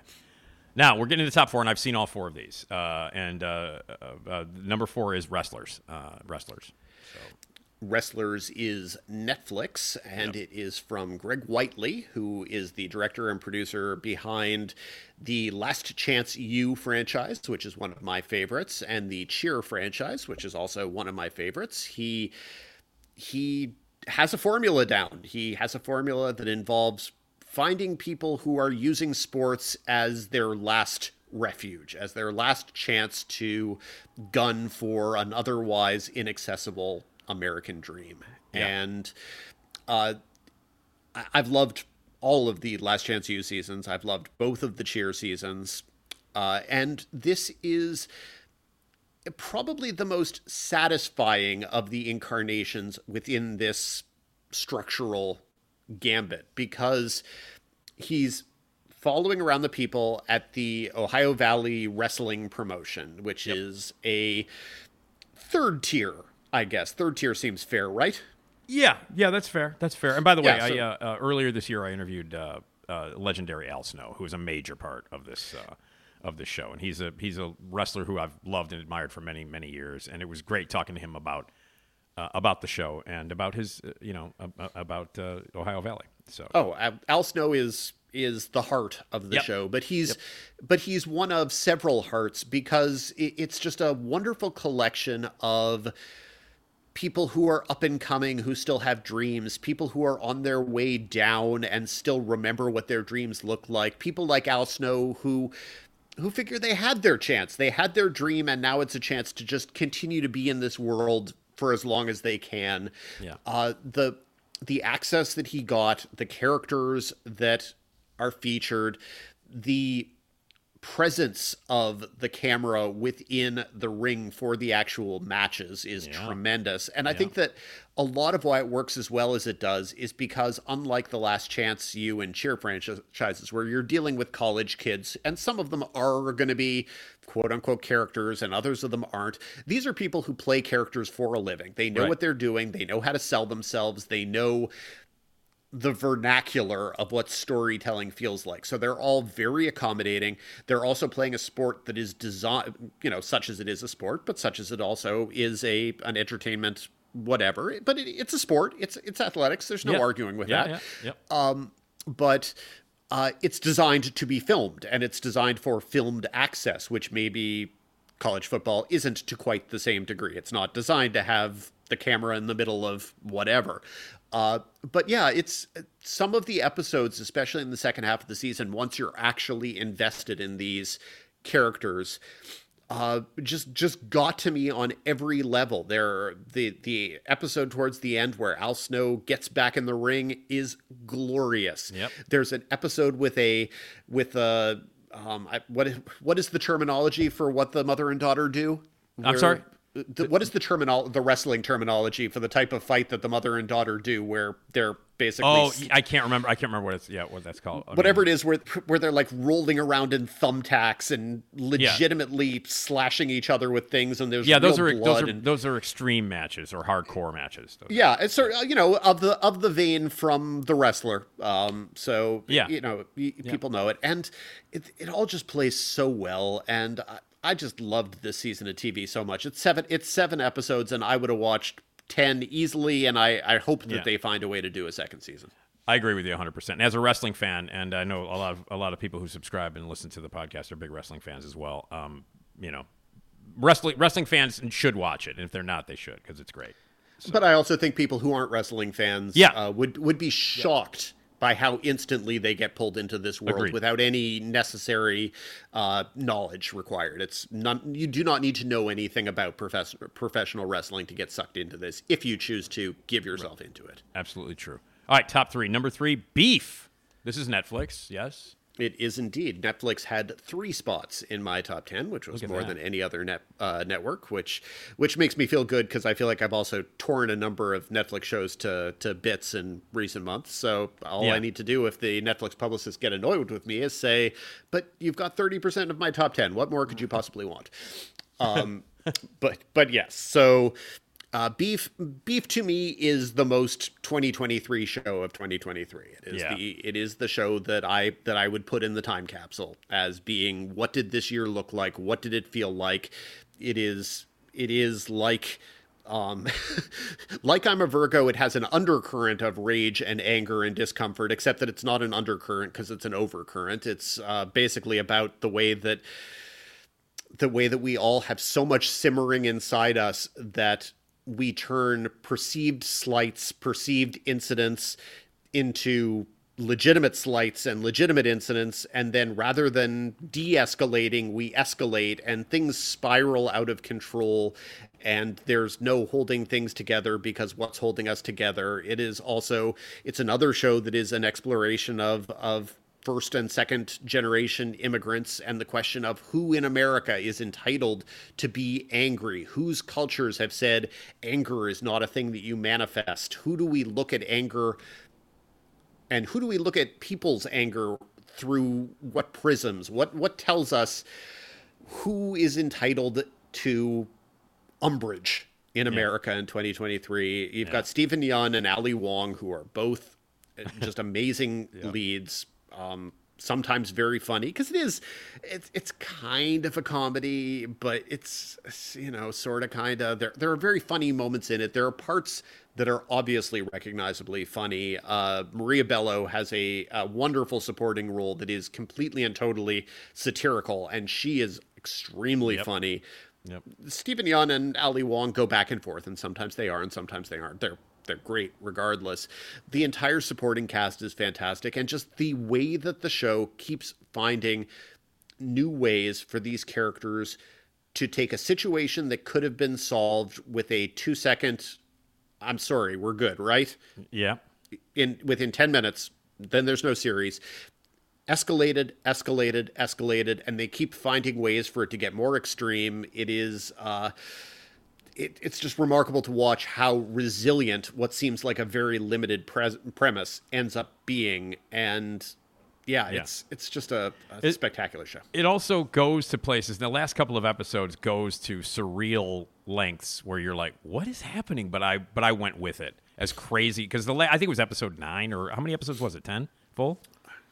Now we're getting to the top four, and I've seen all four of these. Uh, and uh, uh, uh, number four is Wrestlers. Uh, wrestlers. Wrestlers is Netflix, and it is from Greg Whiteley, who is the director and producer behind the Last Chance U franchise, which is one of my favorites, and the Cheer franchise, which is also one of my favorites. He he has a formula down. He has a formula that involves finding people who are using sports as their last refuge, as their last chance to gun for an otherwise inaccessible American dream. And uh, I've loved all of the Last Chance U seasons. I've loved both of the cheer seasons. Uh, and this is probably the most satisfying of the incarnations within this structural gambit because he's following around the people at the Ohio Valley Wrestling Promotion, which is a third tier, I guess. Third tier seems fair, right? Yeah, yeah, that's fair. That's fair. And by the way, Yeah, so- I, uh, uh, earlier this year I interviewed uh, uh, legendary Al Snow, who is a major part of this uh, of this show, and he's a he's a wrestler who I've loved and admired for many many years, and it was great talking to him about uh, about the show and about his uh, you know uh, about uh, Ohio Valley. So Oh, Al- Al Snow is is the heart of the Yep. show, but he's but he's one of several hearts because it's just a wonderful collection of people who are up and coming who still have dreams, people who are on their way down and still remember what their dreams look like, people like Al Snow who who figure they had their chance. They had their dream and now it's a chance to just continue to be in this world for as long as they can. Yeah. Uh the the access that he got, the characters that are featured, the presence of the camera within the ring for the actual matches is tremendous. And I think that a lot of why it works as well as it does is because unlike the Last Chance U and Cheer franchises where you're dealing with college kids and some of them are going to be quote unquote characters and others of them aren't. These are people who play characters for a living. They know Right. what they're doing, they know how to sell themselves, they know the vernacular of what storytelling feels like. So they're all very accommodating. They're also playing a sport that is designed, you know, such as it is a sport, but such as it also is a an entertainment whatever. But it, it's a sport. It's it's athletics. There's no Yeah. arguing with Yeah, that. yeah, yep. Um, but uh, it's designed to be filmed, and it's designed for filmed access, which maybe college football isn't to quite the same degree. It's not designed to have the camera in the middle of whatever. Uh, but yeah, it's some of the episodes, especially in the second half of the season, once you're actually invested in these characters, uh, just just got to me on every level. There, the the episode towards the end where Al Snow gets back in the ring is glorious. Yep. There's an episode with a with a um, I, what is what is the terminology for what the mother and daughter do? I'm sorry? The, what is the terminal the wrestling terminology for the type of fight that the mother and daughter do, where they're basically Oh, I can't remember. I can't remember what it's yeah what that's called. I mean, whatever it is where where they're like rolling around in thumbtacks and legitimately slashing each other with things and there's Yeah, those are those are and those are extreme matches or hardcore matches. Yeah it's sort of, you know of the of the vein from the wrestler um so Yeah. you know people know it and it, it all just plays so well and I, I just loved this season of TV so much it's seven it's seven episodes and I would have watched 10 easily and I I hope that Yeah. they find a way to do a second season I agree with you 100. percent As a wrestling fan, and I know a lot of a lot of people who subscribe and listen to the podcast are big wrestling fans as well. Um, you know, wrestling wrestling fans should watch it, and if they're not, they should because it's great. But I also think people who aren't wrestling fans Yeah. uh, would would be shocked by how instantly they get pulled into this world Agreed. without any necessary uh, knowledge required. It's not you do not need to know anything about profes- professional wrestling to get sucked into this if you choose to give yourself into it. Absolutely true. All right, top three. Number three, Beef. This is Netflix. Yes. It is indeed. Netflix had three spots in my top ten, which was more that. than any other net uh, network, which which makes me feel good because I feel like I've also torn a number of Netflix shows to to bits in recent months. So all Yeah. I need to do if the Netflix publicists get annoyed with me is say, "But you've got thirty percent of my top ten. What more could you possibly want?" Um, but but yes, so. Uh, beef, beef to me is the most 2023 show of 2023. It is Yeah. the it is the show that I that I would put in the time capsule as being what did this year look like? What did it feel like? It is it is like um like I'm a Virgo, it has an undercurrent of rage and anger and discomfort, except that it's not an undercurrent because it's an overcurrent. It's uh, basically about the way that the way that we all have so much simmering inside us that we turn perceived slights, perceived incidents into legitimate slights and legitimate incidents. And then rather than de escalating, we escalate and things spiral out of control. And there's no holding things together because what's holding us together? It is also, it's another show that is an exploration of, of first and second generation immigrants and the question of who in America is entitled to be angry. Whose cultures have said anger is not a thing that you manifest? Who do we look at anger and who do we look at people's anger through what prisms? What what tells us who is entitled to umbrage in America in 2023? You've got Steven Yeun and Ali Wong, who are both uh, just amazing leads. Um, sometimes very funny because it is it's it's kind of a comedy but it's you know sort of kind of there there are very funny moments in it there are parts that are obviously recognizably funny uh, maria bello has a, a wonderful supporting role that is completely and totally satirical and she is extremely funny Yep. Steven Yeun and Ali Wong go back and forth, and sometimes they are, and sometimes they aren't. They're they're great regardless. The entire supporting cast is fantastic, and just the way that the show keeps finding new ways for these characters to take a situation that could have been solved with a two second I'm sorry, we're good, right? Yeah. In within 10 minutes, then there's no series. Escalated, escalated, escalated, and they keep finding ways for it to get more extreme. It is uh it, it's just remarkable to watch how resilient what seems like a very limited pres- premise ends up being and yeah, Yeah. it's it's just a, a It- spectacular show. It also goes to places. The last couple of episodes goes to surreal lengths where you're like, "What is happening?" But I, but I went with it as crazy because the la- I think it was episode nine or how many episodes was it? Ten full?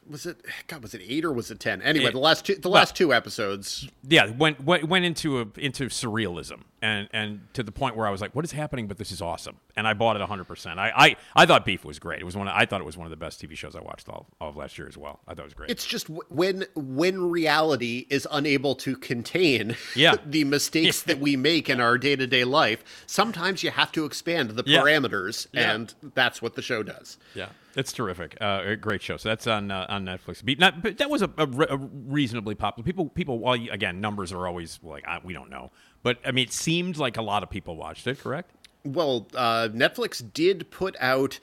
Was it God? Was it eight or was it ten? Anyway, It- the last two the well- last two episodes. Yeah, went went, went into a, into surrealism and and to the point where I was like, "What is happening?" But this is awesome, and I bought it 100. percent I, I I thought Beef was great. It was one. Of, I thought it was one of the best TV shows I watched all, all of last year as well. I thought it was great. It's just w- when when reality is unable to contain Yeah. the mistakes that we make in our day to day life. Sometimes you have to expand the parameters, Yeah. and that's what the show does. Yeah, it's terrific. Uh, a great show. So that's on uh, on Netflix. Be- Not, but that was a, a re- a reasonably popular. People people. Well, again, numbers are always like I, we don't know, but I mean, it seemed like a lot of people watched it. Correct? Well, uh, Netflix did put out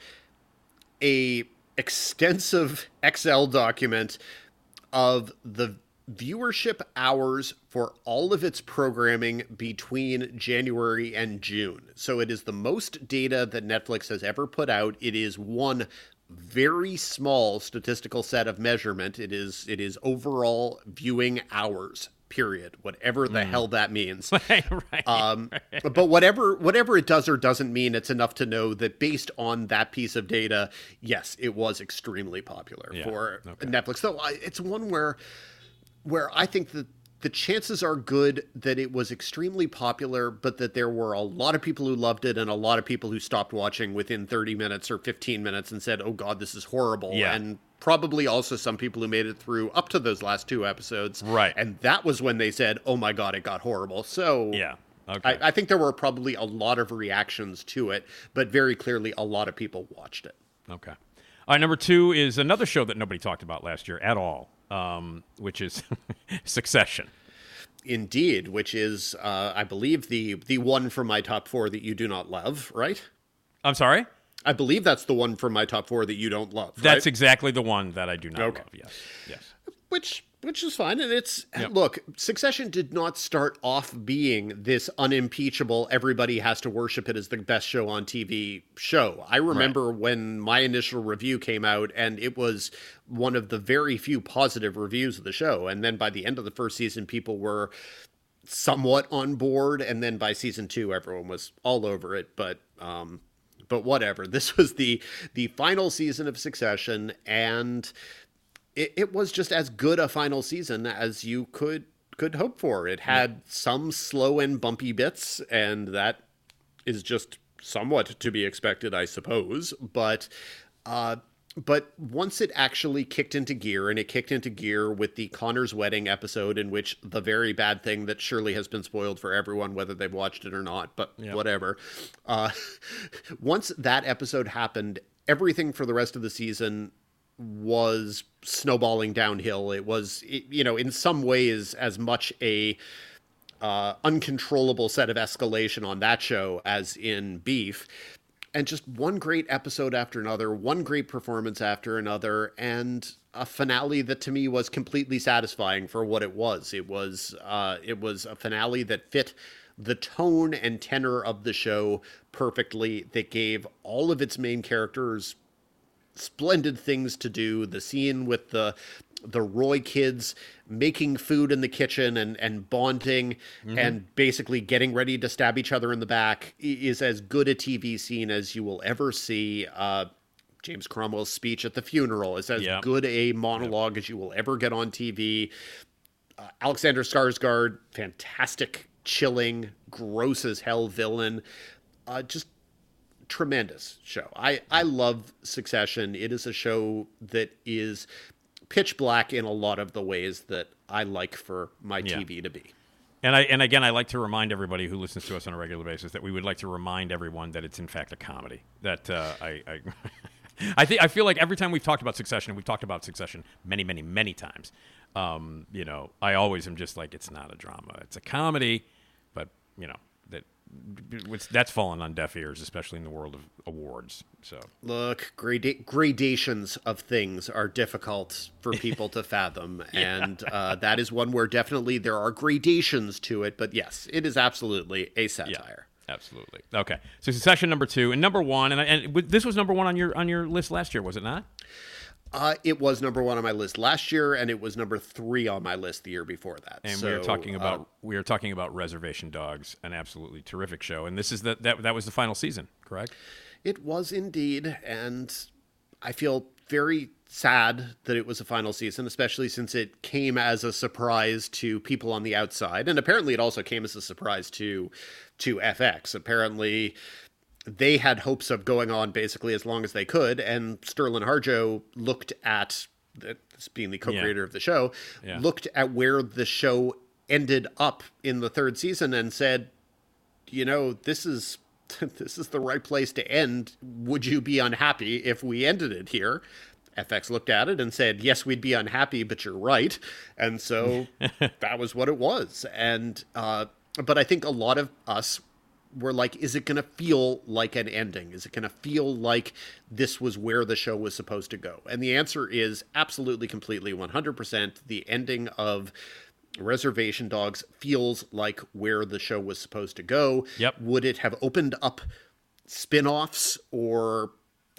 a extensive Excel document of the viewership hours for all of its programming between January and June. So it is the most data that Netflix has ever put out. It is one very small statistical set of measurement. It is it is overall viewing hours. Period. Whatever the hell that means. right. Um, but whatever whatever it does or doesn't mean, it's enough to know that based on that piece of data, yes, it was extremely popular Yeah, for okay. Netflix. So I, it's one where where I think that the chances are good that it was extremely popular, but that there were a lot of people who loved it and a lot of people who stopped watching within 30 minutes or 15 minutes and said, "Oh God, this is horrible." Yeah. And probably also some people who made it through up to those last two episodes. Right. And that was when they said, "Oh my God, it got horrible." So yeah. Okay. I, I think there were probably a lot of reactions to it, but very clearly a lot of people watched it. Okay. All right, number two is another show that nobody talked about last year at all, um, which is Succession. Indeed, which is, uh, I believe, the the one from my top four that you do not love, right? I'm sorry? I believe that's the one from my top four that you don't love. That's right? exactly the one that I do not Okay. love. Yes. Yes. Which which is fine and it's Yep. look succession did not start off being this unimpeachable everybody has to worship it as the best show on tv show. I remember when my initial review came out and it was one of the very few positive reviews of the show and then by the end of the first season people were somewhat on board and then by season two everyone was all over it but um but whatever. This was the the final season of succession and it, it was just as good a final season as you could could hope for. It had some slow and bumpy bits, and that is just somewhat to be expected, I suppose. But uh, but once it actually kicked into gear, and it kicked into gear with the Connor's wedding episode, in which the very bad thing that surely has been spoiled for everyone, whether they've watched it or not, but whatever. Uh, once that episode happened, everything for the rest of the season was snowballing downhill. It was, it, you know, in some ways as much a uh, uncontrollable set of escalation on that show as in Beef. And just one great episode after another, one great performance after another, and a finale that to me was completely satisfying for what it was. It was uh, it was a finale that fit the tone and tenor of the show perfectly. That gave all of its main characters splendid things to do. The scene with the the Roy kids making food in the kitchen and and bonding and basically getting ready to stab each other in the back is as good a TV scene as you will ever see. Uh, James Cromwell's speech at the funeral is as Yeah. good a monologue as you will ever get on TV. Uh, Alexander Skarsgård, fantastic, chilling, gross as hell villain. Uh, just tremendous show. I I love Succession. It is a show that is pitch black in a lot of the ways that I like for my Yeah. TV to be. And I and again, I like to remind everybody who listens to us on a regular basis that we would like to remind everyone that it's in fact a comedy. That uh, I. I I think I feel like every time we've talked about Succession, we've talked about Succession many, many, many times. Um, you know, I always am just like, it's not a drama, it's a comedy, but you know that that's fallen on deaf ears, especially in the world of awards. So Look, grada- gradations of things are difficult for people to fathom, and uh, that is one where definitely there are gradations to it. But yes, it is absolutely a satire. Absolutely. Okay. So Succession number two and number one, and, I, and w- this was number one on your on your list last year, was it not? Uh, it was number one on my list last year, and it was number three on my list the year before that. And so, we were talking uh, about we were talking about Reservation Dogs, an absolutely terrific show, and this is the that that was the final season, correct? It was indeed, and I feel very sad that it was a final season, especially since it came as a surprise to people on the outside, and apparently it also came as a surprise to to FX. Apparently, they had hopes of going on basically as long as they could, and Sterlin Harjo looked at this being the co-creator Yeah. of the show, Yeah. looked at where the show ended up in the third season and said, you know, this is this is the right place to end. Would you be unhappy if we ended it here? FX looked at it and said, "Yes, we'd be unhappy, but you're right." And so that was what it was. And uh, but I think a lot of us were like, "Is it going to feel like an ending? Is it going to feel like this was where the show was supposed to go?" And the answer is absolutely, completely, 100%. The ending of Reservation Dogs feels like where the show was supposed to go. Yep. Would it have opened up spin-offs or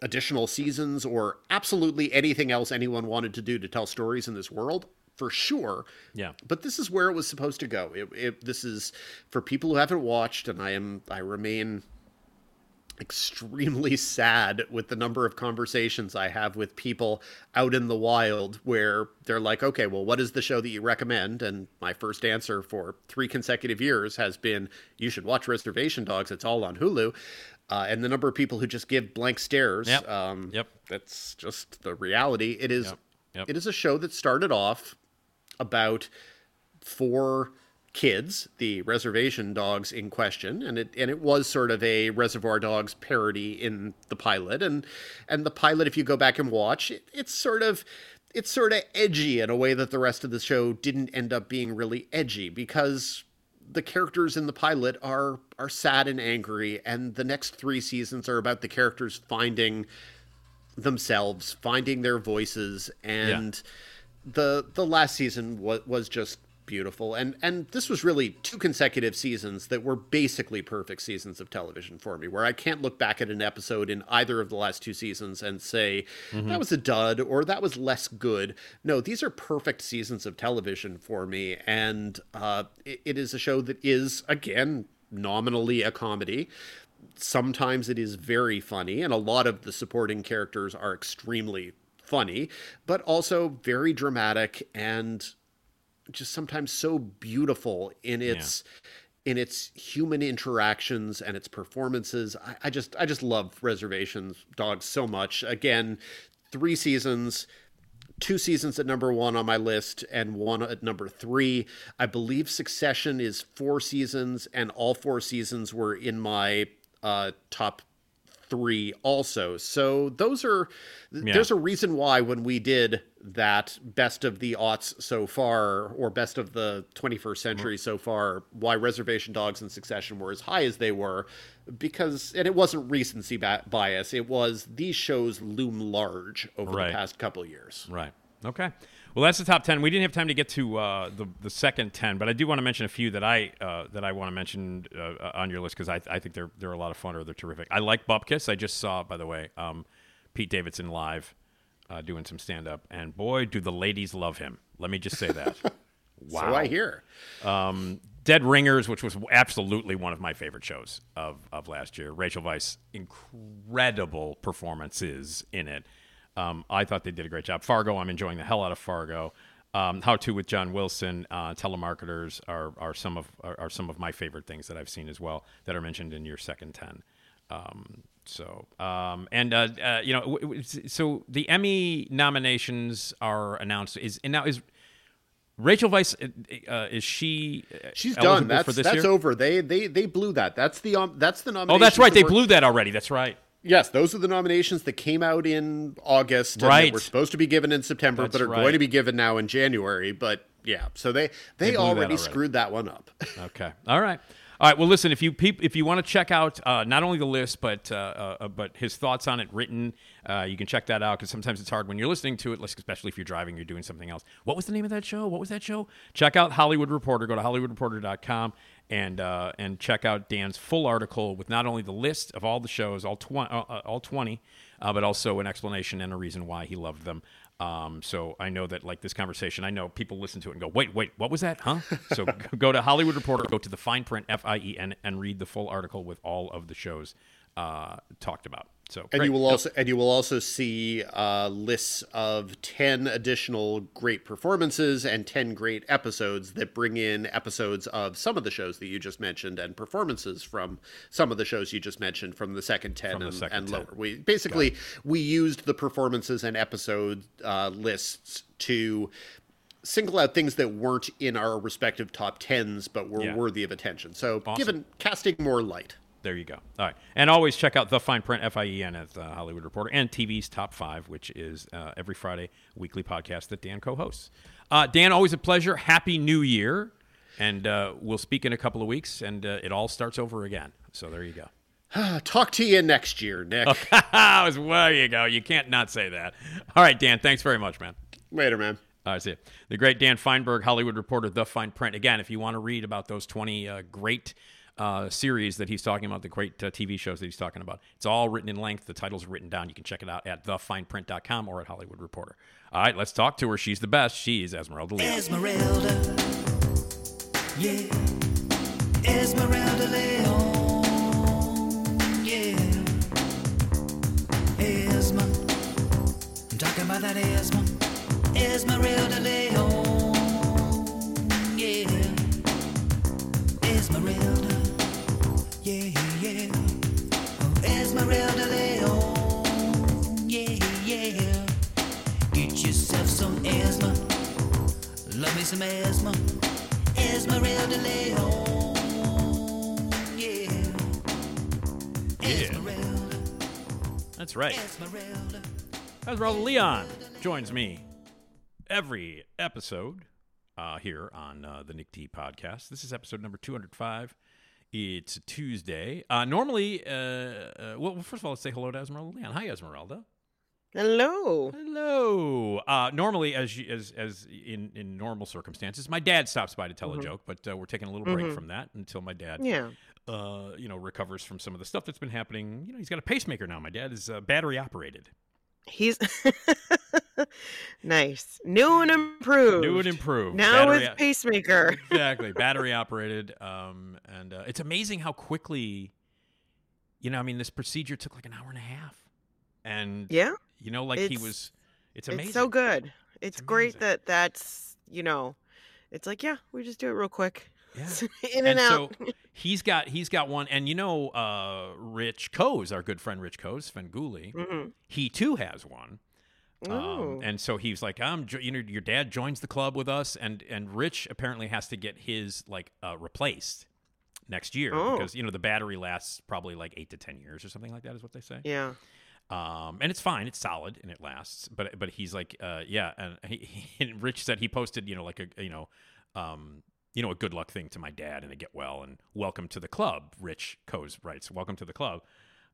additional seasons or absolutely anything else anyone wanted to do to tell stories in this world? For sure. Yeah. But this is where it was supposed to go. It, it, this is for people who haven't watched, and I am I remain extremely sad with the number of conversations I have with people out in the wild where they're like, okay, well, what is the show that you recommend? And my first answer for three consecutive years has been, you should watch Reservation Dogs. It's all on Hulu. Uh, and the number of people who just give blank stares. Yep. Um, Yep. That's just the reality. It is. Yep. Yep. It is a show that started off about four kids, the reservation dogs in question, and it and it was sort of a Reservoir Dogs parody in the pilot, and and the pilot, if you go back and watch, it, it's sort of it's sort of edgy in a way that the rest of the show didn't end up being really edgy because the characters in the pilot are are sad and angry, and the next three seasons are about the characters finding themselves, finding their voices, and the the last season was was just beautiful. And and this was really two consecutive seasons that were basically perfect seasons of television for me, where I can't look back at an episode in either of the last two seasons and say that was a dud or that was less good. No, these are perfect seasons of television for me, and uh, it, it is a show that is again nominally a comedy sometimes it is very funny, and a lot of the supporting characters are extremely funny, but also very dramatic and just sometimes so beautiful in its in its human interactions and its performances. I, I just I just love Reservations Dogs so much. Again, three seasons. Two seasons at number one on my list and one at number three. I believe Succession is four seasons, and all four seasons were in my uh, top three also. So those are there's a reason why when we did that best of the aughts so far or best of the 21st century so far, why Reservation Dogs and Succession were as high as they were because and it wasn't recency bias, it was these shows loom large over Right. the past couple years. Right. Okay. Well, that's the top ten. We didn't have time to get to uh, the the second ten, but I do want to mention a few that I uh, that I want to mention uh, on your list because I, I think they're they're a lot of fun or they're terrific. I like Bupkis. I just saw, by the way, um, Pete Davidson live uh, doing some stand up, and boy, do the ladies love him. Let me just say that. wow. So I hear. Dead Ringers, which was absolutely one of my favorite shows of, of last year. Rachel Weisz, incredible performances in it. Um, I thought they did a great job. Fargo, I'm enjoying the hell out of Fargo. Um, How to with John Wilson, uh, telemarketers are, are some of are, are some of my favorite things that I've seen as well that are mentioned in your second ten. Um, so um, and uh, uh, you know, w- w- so the Emmy nominations are announced. Is and now is Rachel Weisz, uh, uh, is she? uh, She's done. That's for this that's year? over. They they they blew that. That's the um, that's the nomination. Oh, that's right. They blew that already. That's right. Yes, those are the nominations that came out in August. And Right. That were supposed to be given in September, That's but are right. going to be given now in January. But yeah, so they they, They already, already. screwed that one up. Okay. All right. All right. Well, listen. If you peop, if you want to check out uh, not only the list but uh, uh, but his thoughts on it written, uh, you can check that out because sometimes it's hard when you're listening to it, especially if you're driving, you're doing something else. What was the name of that show? What was that show? Check out Hollywood Reporter. Go to hollywoodreporter.com and uh, and check out Dan's full article with not only the list of all the shows, all twenty, uh, uh, all twenty, uh, but also an explanation and a reason why he loved them. Um, so I know that like this conversation, I know people listen to it and go, wait, wait, what was that? Huh? So go to Hollywood Reporter, go to the Fien Print, F I E N, and read the full article with all of the shows uh, talked about. So And great. you will also and you will also see uh, lists of ten additional great performances and ten great episodes that bring in episodes of some of the shows that you just mentioned and performances from some of the shows you just mentioned from the second ten the and, second and 10. lower. We basically we used the performances and episode uh, lists to single out things that weren't in our respective top tens but were Yeah. worthy of attention. So Awesome. given casting more light. There you go. All right. And always check out The Fien Print, F I E N, at the Hollywood Reporter, and TV's Top 5, which is uh, every Friday weekly podcast that Dan co hosts. Uh, Dan, always a pleasure. Happy New Year. And uh, we'll speak in a couple of weeks, and uh, it all starts over again. So there you go. Talk to you next year, Nick. there you go. You can't not say that. All right, Dan, thanks very much, man. Later, man. All right, see you. The great Dan Fienberg, Hollywood Reporter, The Fien Print. Again, if you want to read about those 20 uh, great uh, series that he's talking about, the great uh, TV shows that he's talking about, it's all written in length. The title's written down. You can check it out at thefienprint.com or at Hollywood Reporter. All right, let's talk to her. She's the best. She's Esmeralda Leon. Esmeralda. Yeah. Esmeralda Leon. Yeah. Esma. I'm talking about that Esma. Esmeralda Leon. Yeah. Esmeralda. That's right. Esmeralda. Esmeralda Leon joins me every episode uh, here on uh, the Nick D podcast. This is episode number 205. It's Tuesday. Uh, normally, uh, uh, well, first of all, let's say hello to Esmeralda Leon. Hi, Esmeralda. Hello. Hello. Uh, normally, as you, as as in in normal circumstances, my dad stops by to tell Mhm. a joke, but uh, we're taking a little break Mhm. from that until my dad, Yeah. uh, you know, recovers from some of the stuff that's been happening. You know, he's got a pacemaker now. My dad is uh, battery operated. He's nice. New and improved. New and improved. Now Battery with pacemaker. exactly battery operated um and uh, it's amazing how quickly you know i mean this procedure took like an hour and a half and Yeah. you know like he was it's amazing It's so good. It's, great that that's, you know, it's like, yeah, we just do it real quick. Yeah. In and, out. so he's got he's got one and you know uh rich Koz our good friend rich Koz Svengoolie, Mhm. he too has one. Um, and so he's like, "I'm, jo- you know, your dad joins the club with us, and and Rich apparently has to get his like uh, replaced next year Oh. because you know the battery lasts probably like eight to ten years or something like that is what they say. yeah. Um, and it's fine, it's solid and it lasts. But but he's like, uh, yeah, and he, he and Rich said he posted, you know, like a you know, um, you know, a good luck thing to my dad and to get well and welcome to the club. Rich Koz writes, welcome to the club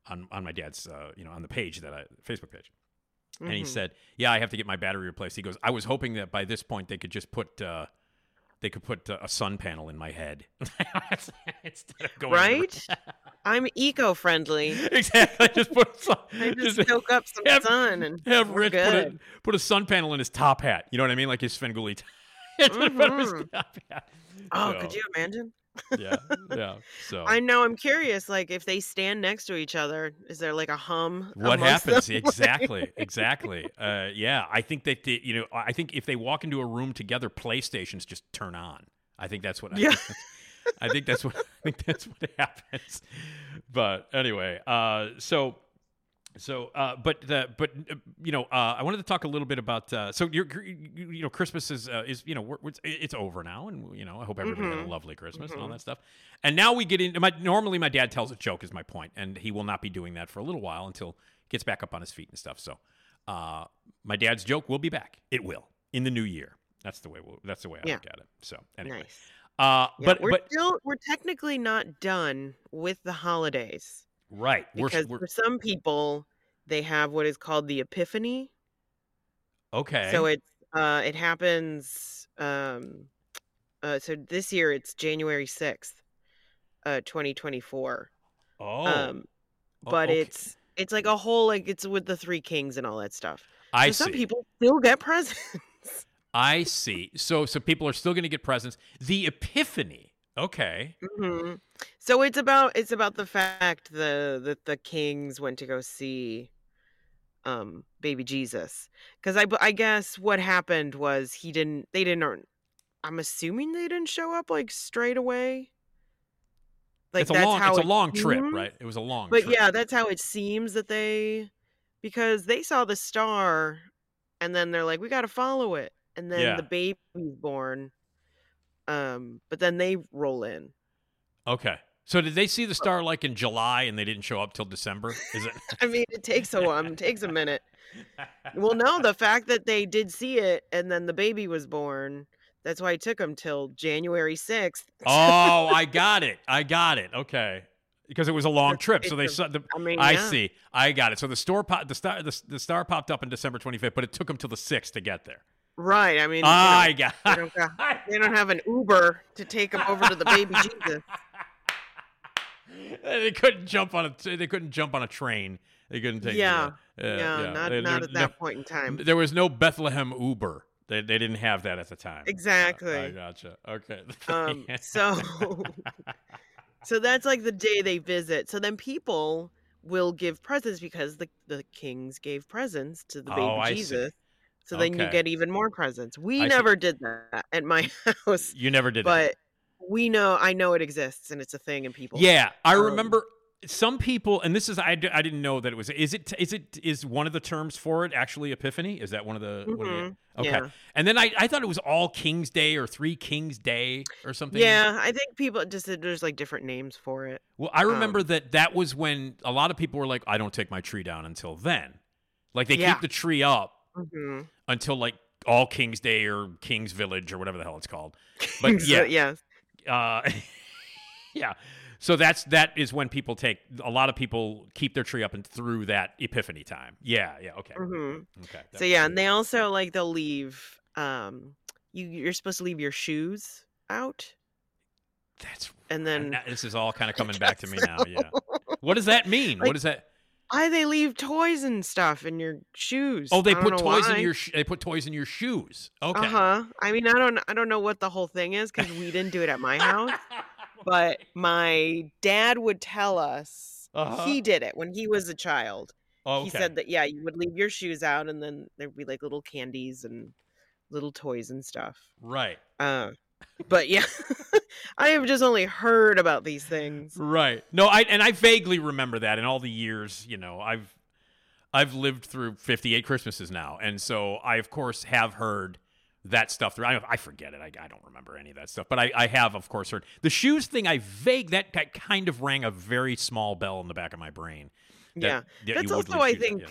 on on my dad's uh, you know on the page that I Facebook page. And he Mhm. said, "Yeah, I have to get my battery replaced." He goes, "I was hoping that by this point they could just put uh, they could put uh, a sun panel in my head instead of going Right? I'm eco friendly. exactly. Just put some, I just soak up some have, sun and have we're Rich put a, good. put a sun panel in his top hat. You know what I mean, like his Svengoolie. t- in front of his Mhm. top hat. Oh, So, could you imagine? Yeah, yeah. So I know. I'm curious. Like, if they stand next to each other, is there like a hum? what happens them? exactly exactly uh, yeah i think that they, you know i think if they walk into a room together playstations just turn on i think that's what Yeah. I, think, I think that's what i think that's what happens but anyway uh, so So, uh, but the but uh, you know, uh, I wanted to talk a little bit about. Uh, so, you're, you you know, Christmas is uh, is you know we're, it's, it's over now, and you know, I hope everybody had a Mhm. lovely Christmas and all Mhm. that stuff. And now we get into my normally my dad tells a joke is my point, and he will not be doing that for a little while until he gets back up on his feet and stuff. So, uh, my dad's joke will be back. It will in the new year. That's the way. We'll, that's the way I Yeah. look at it. So, anyway, Nice. uh, Yeah, but we're but still we're technically not done with the holidays right, we're, because we're for some people they have what is called the Epiphany. okay. So it's uh it happens um uh so this year it's January 6th, uh 2024. oh, Um Oh, but okay. it's it's like a whole like it's with the three kings and all that stuff. I so some people still get presents. I see. So so people are still going to get presents. The Epiphany. Okay. hmm So it's about it's about the fact the that the kings went to go see um baby Jesus because I I guess what happened was he didn't they didn't I'm assuming they didn't show up like straight away. Like it's a that's long how it's a long trip, right? It was a long But trip. yeah, that's how it seems that they because they saw the star and then they're like we got to follow it and then Yeah. the baby's born um but then they roll in Okay. So did they see the star like in July and they didn't show up till December? Is it I mean, it takes a while. It takes a minute. Well, no, the fact that they did see it and then the baby was born, that's why it took them till January 6th. Oh, I got it. I got it. Okay. Because it was a long trip, so they saw the. I mean, I yeah. see. I got it. So the store, pop, the star, the, the star popped up on December 25th, but it took them till the 6th to get there. Right. I mean, you I got. they, don't got, they don't have an Uber to take them over to the baby Jesus. they couldn't jump on a. They couldn't jump on a train. They couldn't take. Yeah. uh, uh, yeah, not, There- not at that point in time. There was no Bethlehem Uber. They, they didn't have that at the time. Exactly. I gotcha. Okay. Um, so, so that's like the day they visit. So then people will give presents because the, the kings gave presents to the baby Oh, I see. Jesus. So then you get even more presents. We I see. never did that at my house, you never did it. but we know I know it exists and it's a thing and people. Yeah, I Um, remember some people, and this is I, I didn't know that it was. Is it is it is one of the terms for it actually Epiphany? Is that one of the? one of the- Mhm, okay, yeah. and then I I thought it was All Kings Day or Three Kings Day or something. Yeah, I think people just there's like different names for it. Well, I remember Um, that that was when a lot of people were like, I don't take my tree down until then. Like they Yeah. keep the tree up hmm until like All Kings Day or King's Village or whatever the hell it's called. But So, yeah, yes. uh, yeah. So that's that is when people take a lot of people keep their tree up and through that Epiphany time. Yeah, yeah, okay, hmm okay. So yeah, and they also like they'll leave. Um, you you're supposed to leave your shoes out, that's and then now- this is all kind of coming back to me now. Yeah. What does that mean? Like- what does that? I they leave toys and stuff in your shoes. Oh, they put toys why. in your sh- they put toys in your shoes. Okay. Uh huh. I mean, I don't I don't know what the whole thing is because we didn't do it at my house, but my dad would tell us Uh-huh. he did it when he was a child. Oh, He said that yeah, you would leave your shoes out, and then there'd be like little candies and little toys and stuff. right. Uh, but yeah, I have just only heard about these things. Right. No, I and I vaguely remember that in all the years, you know, I've I've lived through 58 Christmases now, and so I of course have heard that stuff through. I, I forget it. I, I don't remember any of that stuff, but I, I have of course heard the shoes thing. I vague that ki- kind of rang a very small bell in the back of my brain. that- yeah, that that's also I think yeah.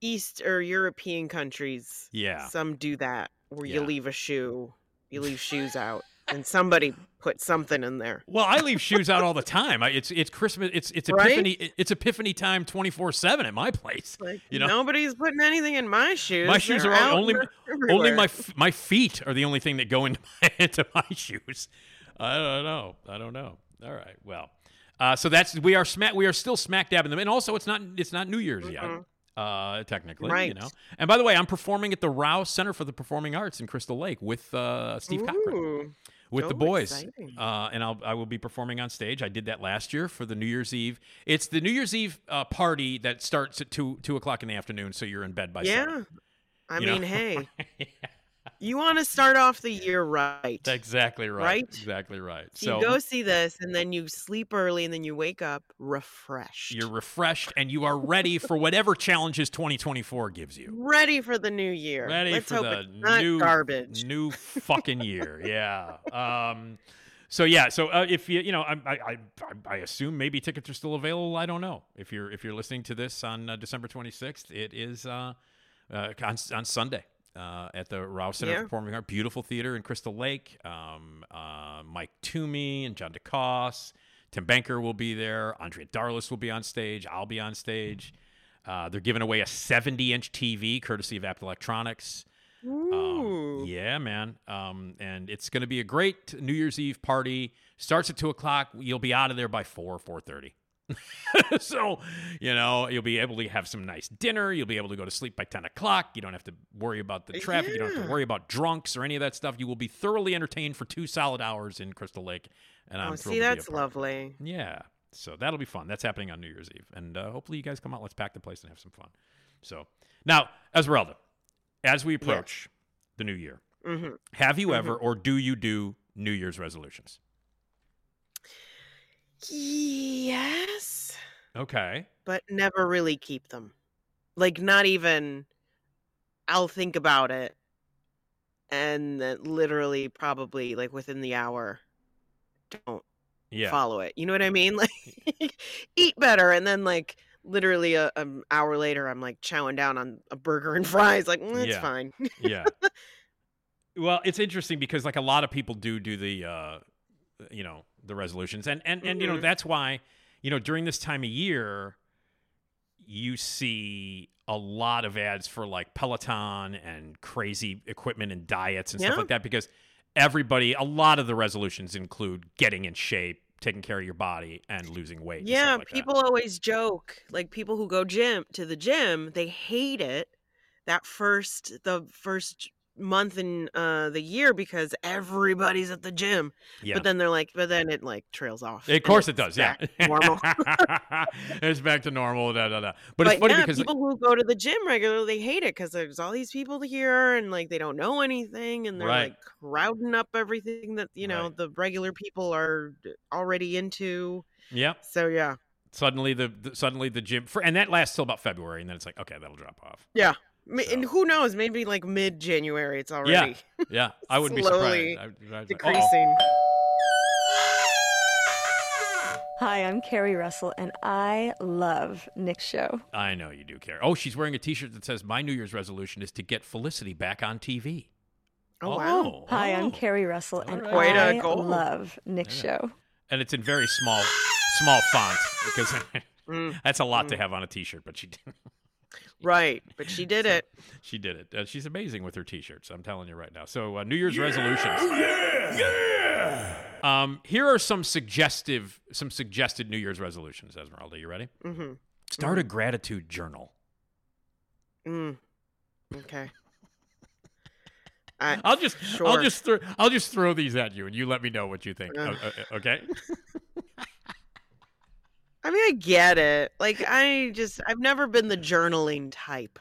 East or European countries. Yeah. some do that where you leave a shoe, you leave shoes out, and somebody put something in there. Well, I leave shoes out all the time. I, it's it's Christmas. It's it's Right? Epiphany. It's Epiphany time twenty four seven at my place. Like You know? nobody's putting anything in my shoes. My shoes They're are only they're only my my feet are the only thing that go into my into my shoes. I don't know. I don't know. All right. Well, uh, so that's we are smack we are still smack dab in them, and also it's not it's not New Year's yet. Uh, technically, you Mm-hmm. Know. And by the way, I'm performing at the Raue Center for the Performing Arts in Crystal Lake with uh, Steve Cochran Ooh, with the boys. Uh, and I'll I will be performing on stage. I did that last year for the New Year's Eve. It's the New Year's Eve uh, party that starts at two two o'clock in the afternoon, so you're in bed by yeah. seven. I you know? mean, hey, You want to start off the year right. exactly right. Right? Exactly right. So, you go see this, and then you sleep early, and then you wake up refreshed. you're refreshed and you are ready for whatever challenges 2024 gives you. ready for the new year. Ready Let's for the new garbage. new fucking year. Yeah. Um. So yeah. So uh, if you you know I, I I I assume maybe tickets are still available. I don't know if you're if you're listening to this on uh, December 26th. It is uh, uh on on Sunday. Uh, at the Raue Center Yeah. for Performing Arts, beautiful theater in Crystal Lake. Um, uh, Mike Toomey and John DeCoste, Tim Banker will be there. Andrea Darlas will be on stage. I'll be on stage. Uh, they're giving away a 70 inch TV courtesy of Abt Electronics. Um, yeah, man. Um, and it's going to be a great New Year's Eve party. Starts at two o'clock. You'll be out of there by four, four thirty. so, you know, you'll be able to have some nice dinner. You'll be able to go to sleep by ten o'clock. You don't have to worry about the traffic. You don't have to worry about drunks or any of that stuff. You will be thoroughly entertained for two solid hours in Crystal Lake. And I'm oh, thrilled see, to be a that's part of it. lovely. Yeah. So that'll be fun. That's happening on New Year's Eve. And uh, hopefully you guys come out. Let's pack the place and have some fun. So now, Esmeralda, as we approach the new year, hmm have you ever or do you do New Year's resolutions? Yes, Okay. but never really keep them. Like, not even. I'll think about it, and then literally, probably like within the hour, don't Yeah. follow it. You know what I mean? Like, eat better, and then like literally a, an hour later, I'm like chowing down on a burger and fries. Like, mm, it's Yeah. fine. yeah. Well, it's interesting because like a lot of people do do the uh you know, the resolutions. And and and you know, Mhm. that's why, you know, during this time of year you see a lot of ads for like Peloton and crazy equipment and diets and stuff like that because everybody a lot of the resolutions include getting in shape, taking care of your body and losing weight. Yeah, like that. people always joke like people who go gym to the gym, they hate it that first the first month in uh the year because everybody's at the gym. Yeah. But then they're like but then it like trails off. Of course it does, yeah. normal. it's back to normal. Da, da, da. But, But, it's funny yeah, because people who go to the gym regularly they hate it because there's all these people here and like they don't know anything and they're Right. like crowding up everything that you know Right. the regular people are already into. yeah, So yeah, suddenly the, the suddenly the gym for, and that lasts till about February, and then it's like okay, that'll drop off. yeah. Ma- And who knows? Maybe like mid January, it's already Yeah, yeah. I wouldn't be Slowly surprised. I, I, I, decreasing. Hi, I'm Keri Russell, and I love Nick's show. I know you do care. Oh, she's wearing a T-shirt that says "My New Year's resolution is to get Felicity back on TV." Oh, wow. Hi, oh. I'm Keri Russell, and All right. Way to I love Nick's show. and it's in very small, small font because Mm, that's a lot to have on a T-shirt. But she did. Right, but she did it. She did it. Uh, she's amazing with her T-shirts. I'm telling you right now. So uh, New Year's resolutions. Um, here are some suggestive, some suggested New Year's resolutions. Esmeralda, you ready? Mm-hmm. Start a gratitude journal. Mm. Okay. I, I'll just, I'll just, throw, I'll just throw these at you, and you let me know what you think. Ugh. O- o- okay? I mean, I get it. Like, I just, I've never been the journaling type.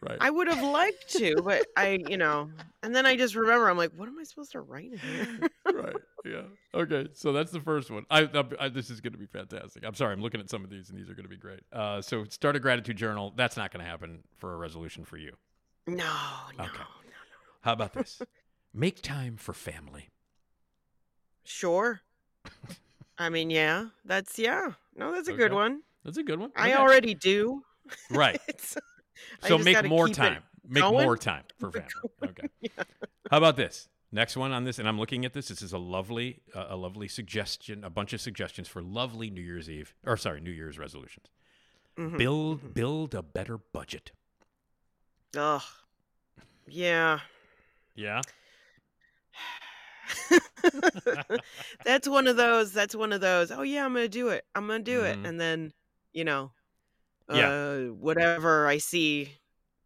right. I would have liked to, but I, you know, and then I just remember, I'm like, what am I supposed to write in here? right. Yeah. Okay. So that's the first one. I, I, I this is going to be fantastic. I'm sorry. I'm looking at some of these, and these are going to be great. Uh, so start a gratitude journal. That's not going to happen for a resolution for you. no, no, Okay. no. How about this? Make time for family. Sure. I mean, yeah, that's, yeah. No, that's a good one. That's a good one. I already do. Right. So make more time. Make going. more time for family. Okay. How about this? Next one on this, and I'm looking at this. This is a lovely, uh, a lovely suggestion, a bunch of suggestions for lovely New Year's Eve, or sorry, New Year's resolutions. Mhm, Build, mhm. build a better budget. Ugh. Yeah. Yeah. that's one of those. That's one of those. Oh yeah, I'm gonna do it. I'm gonna do Mhm. it, and then, you know, Yeah. uh, whatever I see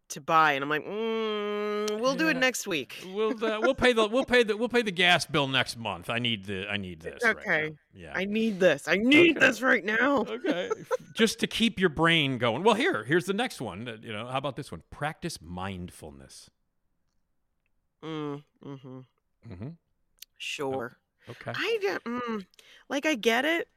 to buy, and I'm like, mm, we'll do it next week. We'll uh, we'll pay the we'll pay the we'll pay the gas bill next month. I need the I need this. right. Okay. Yeah. I need this. I need Okay. this right now. okay. Just to keep your brain going. Well, here, here's the next one. You know, how about this one? Practice mindfulness. Mm, mm-hmm. Mm-hmm. Sure. Okay. I get mm, like I get it,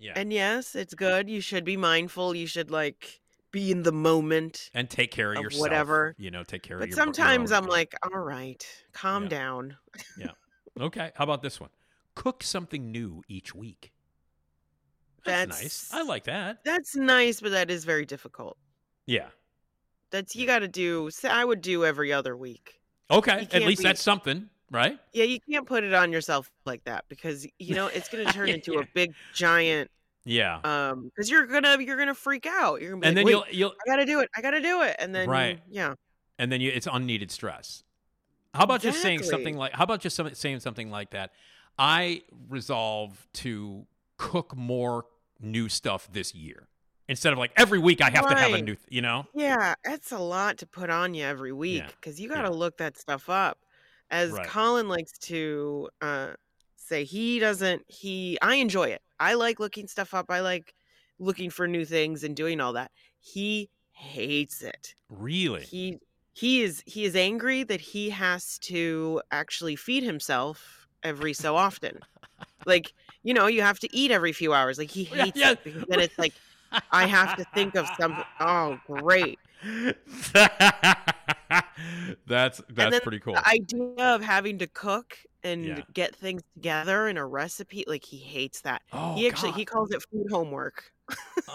Yeah. and yes, it's good. You should be mindful. You should like be in the moment. and take care of, of yourself. whatever. You know, take care But of your. your sometimes own- I'm like, all right, calm Yeah. down. Yeah. Okay. How about this one? Cook something new each week. That's, nice. I like that. That's nice, but that is very difficult. Yeah. That's you got to do. I would do every other week. Okay. At least be- that's something, right? Yeah, you can't put it on yourself like that because you know it's going to turn into Yeah. a big giant. Yeah. Um, because you're gonna you're gonna freak out. You're gonna be and like, then you'll you'll I gotta do it. I gotta do it. And then Right. yeah, and then you it's unneeded stress. How about just saying something like how about just some, saying something like that? I resolve to cook more new stuff this year instead of like every week I have to have a new, th- you know? yeah, that's a lot to put on you every week Yeah, because you gotta look that stuff up. As Right. Colin likes to uh say, he doesn't. He I enjoy it. I like looking stuff up. I like looking for new things and doing all that. He hates it. Really? he he is he is angry that he has to actually feed himself every so often like you know you have to eat every few hours like he Yeah, hates yeah. it because then it's like i have to think of something oh great that's that's pretty cool. the idea of having to cook and Yeah. get things together in a recipe like he hates that oh, he actually God. he calls it food homework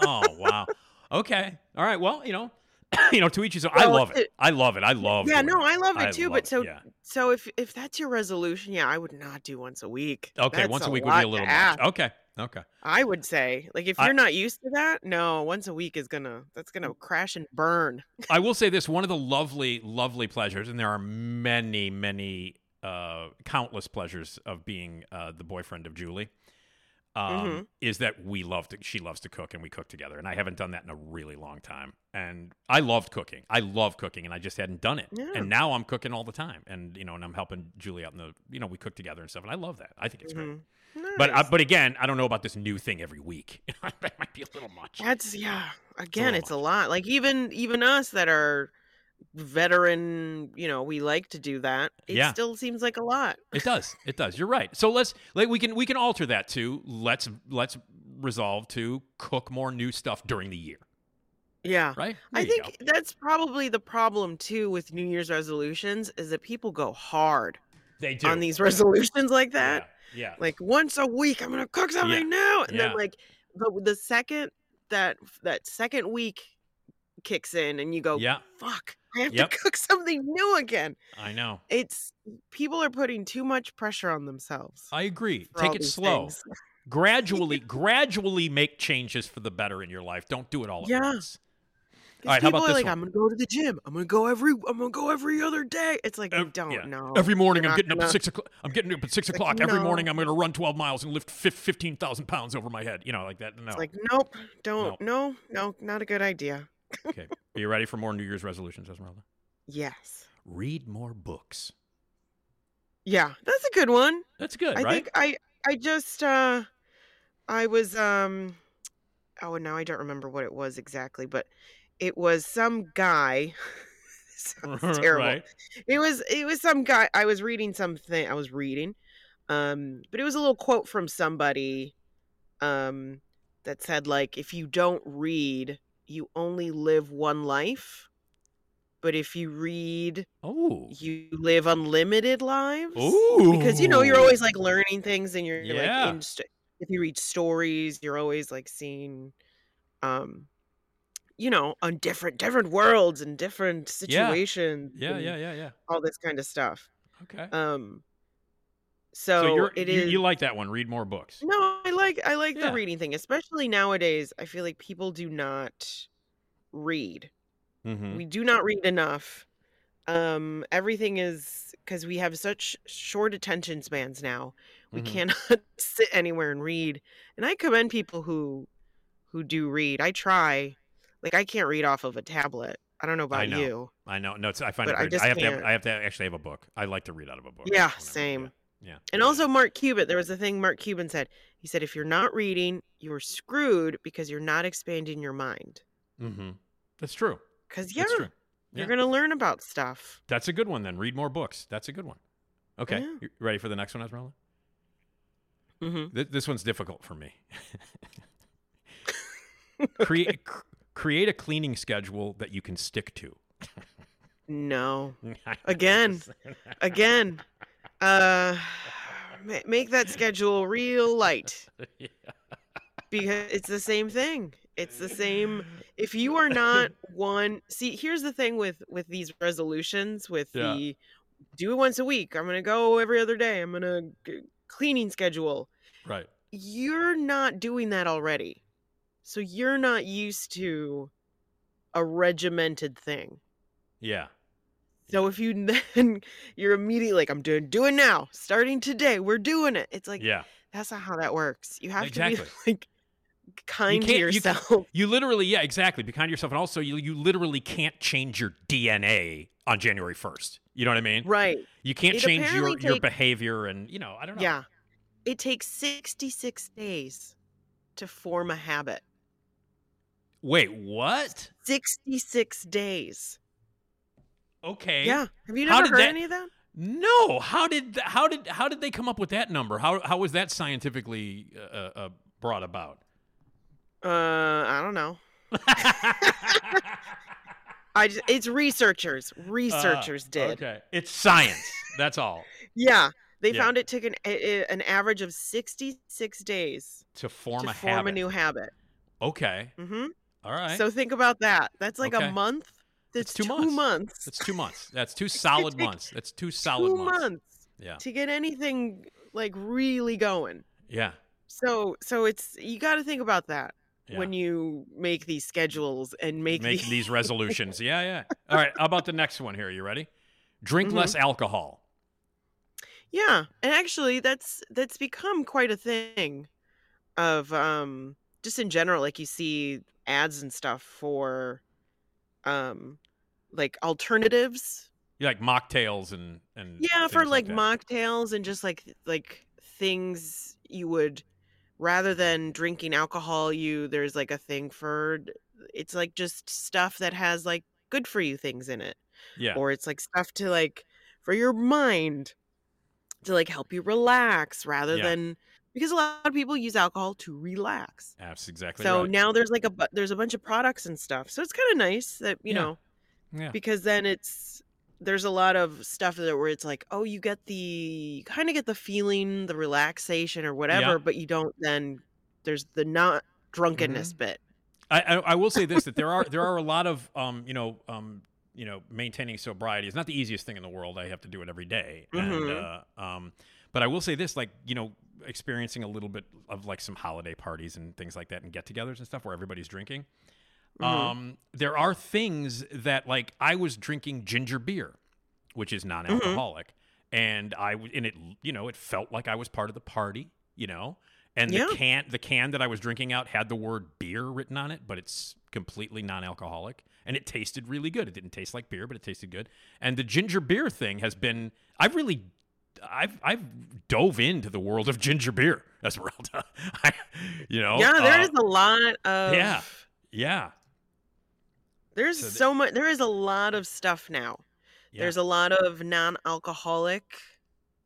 oh wow. Okay. All right. Well, you know, you know, to each his own. I love it. it- I love it. I love. It. Yeah no i love it I too love but so yeah. so if if that's your resolution yeah i would not do once a week Okay, That's once a week would be a little much. Okay. Okay. I would say, like, if you're not used to that, no, once a week is gonna that's gonna crash and burn. I will say this: one of the lovely, lovely pleasures, and there are many, many, uh, countless pleasures of being uh, the boyfriend of Julie. Um, Mhm. Is that we love to? She loves to cook, and we cook together. And I haven't done that in a really long time. And I loved cooking. I love cooking, and I just hadn't done it. Yeah. And now I'm cooking all the time, and you know, and I'm helping Julie out in the, you know, we cook together and stuff, and I love that. I think it's great. Mhm. But uh, but again, I don't know about this new thing every week. that might be a little much. that's yeah. Again, little it's a lot. Like even even us that are veteran, you know, we like to do that. It Yeah. still seems like a lot. It does. It does. You're right. So let's like we can we can alter that too. let's let's resolve to cook more new stuff during the year. Yeah. Right? I There you think go. that's probably the problem too with New Year's resolutions is that people go hard they do on these resolutions like that. Yeah. Yeah. like once a week i'm gonna cook something new and yeah. then like the, the second that that second week kicks in and you go yeah. fuck i have Yep. to cook something new again I know. it's people are putting too much pressure on themselves I agree. Take it slow. Gradually, gradually make changes for the better in your life. Don't do it all at Yeah. once. All right, how people about are this like one? i'm gonna go to the gym i'm gonna go every i'm gonna go every other day it's like you don't yeah. know Every morning I'm getting up at six o'clock. I'm getting up at six Like, o'clock every no. morning. I'm going to run 12 miles and lift 15,000 pounds over my head. You know, like that. No. it's like nope don't no no not a good idea okay. Are you ready for more New Year's resolutions, Esmeralda? yes Read more books. yeah that's a good one That's good, I right? think I I just uh I was um oh now I don't remember what it was exactly, but it was some guy sounds terrible. right. It was it was some guy I was reading something I was reading. Um but it was a little quote from somebody um that said like if you don't read, you only live one life. But if you read, Oh. you live unlimited lives Ooh. because you know you're always like learning things and you're, Yeah. like in st- if you read stories you're always like seeing um you know on different different worlds and different situations Yeah, and yeah, yeah, yeah. all this kind of stuff Okay. um so so, you're, it you, is you like that one? Read more books. no i like i like Yeah. the reading thing especially nowadays i feel like people do not read Mm-hmm. we do not read enough um everything is because we have such short attention spans now we Mhm. cannot sit anywhere and read and i commend people who who do read i try like i can't read off of a tablet i don't know about I know. you I know. No, it's, I find it I very. I, just have to. Have, can't. I have to actually have a book. I like to read out of a book. Yeah, same. Yeah. yeah. and also mark cuban there was a thing mark cuban said he said if you're not reading you're screwed because you're not expanding your mind Mm-hmm. That's true. because yeah true. You're gonna learn about stuff. That's a good one then. Read more books. That's a good one. Okay. Yeah. You ready for the next one, Esmeralda? Mm-hmm. Th- this one's difficult for me. create cr- create a cleaning schedule that you can stick to. No. Again. Again. Uh, make that schedule real light because it's the same thing. It's the same. If you are not one, see, here's the thing with with these resolutions. With Yeah. the do it once a week. I'm gonna go every other day. I'm gonna cleaning schedule. Right. You're not doing that already, so you're not used to a regimented thing. Yeah. So if you then you're immediately like, I'm doing doing now, starting today, we're doing it. It's like yeah. that's not how that works. You have to be like kind to you ca- yourself. You literally, yeah, exactly. Be kind to yourself, and also you you literally can't change your DNA on January first. You know what I mean? right. You can't It change your your behavior, and you know, I don't know. Yeah. It takes 66 days to form a habit. Wait, what? 66 days. Okay. Yeah. Have you never heard that- any of that? No. How did how did how did they come up with that number? How how was that scientifically uh, uh, brought about? Uh, I don't know. I just it's researchers. Researchers Uh, did. Okay. It's science. That's all. Yeah. They Yeah. found it took an a, an average of 66 days To form to a form habit. a new habit. Okay. hmm All right. So think about that. That's like Okay. a month. That's two two, months. months. That's two months. That's two solid months. That's two solid two months. months Yeah. to get anything like really going. Yeah. So so it's you got to think about that Yeah. when you make these schedules and make, Make the- these resolutions. Yeah, yeah. All right. How about the next one here? Are You ready? Drink Mhm. less alcohol. Yeah, and actually that's that's become quite a thing of um just in general like you see ads and stuff for um like alternatives. You like mocktails and and Yeah, for things like, mocktails and just like like things you would rather than drinking alcohol you there's like a thing for it's like just stuff that has like good for you things in it Yeah. or it's like stuff to like for your mind to like help you relax rather Yeah. than because a lot of people use alcohol to relax. That's exactly so right. now there's like a there's a bunch of products and stuff. So it's kind of nice that you Yeah. know yeah. because then it's there's a lot of stuff that where it's like oh you get the kind of get the feeling the relaxation or whatever Yeah. but you don't then there's the not drunkenness Mm-hmm. bit I, I I will say this that there are there are a lot of um you know um you know maintaining sobriety is not the easiest thing in the world. I have to do it every day, and Mhm. uh, um but I will say this like you know experiencing a little bit of like some holiday parties and things like that and get-togethers and stuff where everybody's drinking. Mhm. Um, there are things that like I was drinking ginger beer, which is non-alcoholic, and I and it you know it felt like I was part of the party, you know. And Yeah. the can the can that I was drinking out had the word beer written on it, but it's completely non-alcoholic, and it tasted really good. It didn't taste like beer, but it tasted good. And the ginger beer thing has been I've really I've I've dove into the world of ginger beer, Esmeralda. I, you know, yeah there uh, is a lot of yeah, yeah, There's So so, the- much. There is a lot of stuff now. yeah. There's a lot of non-alcoholic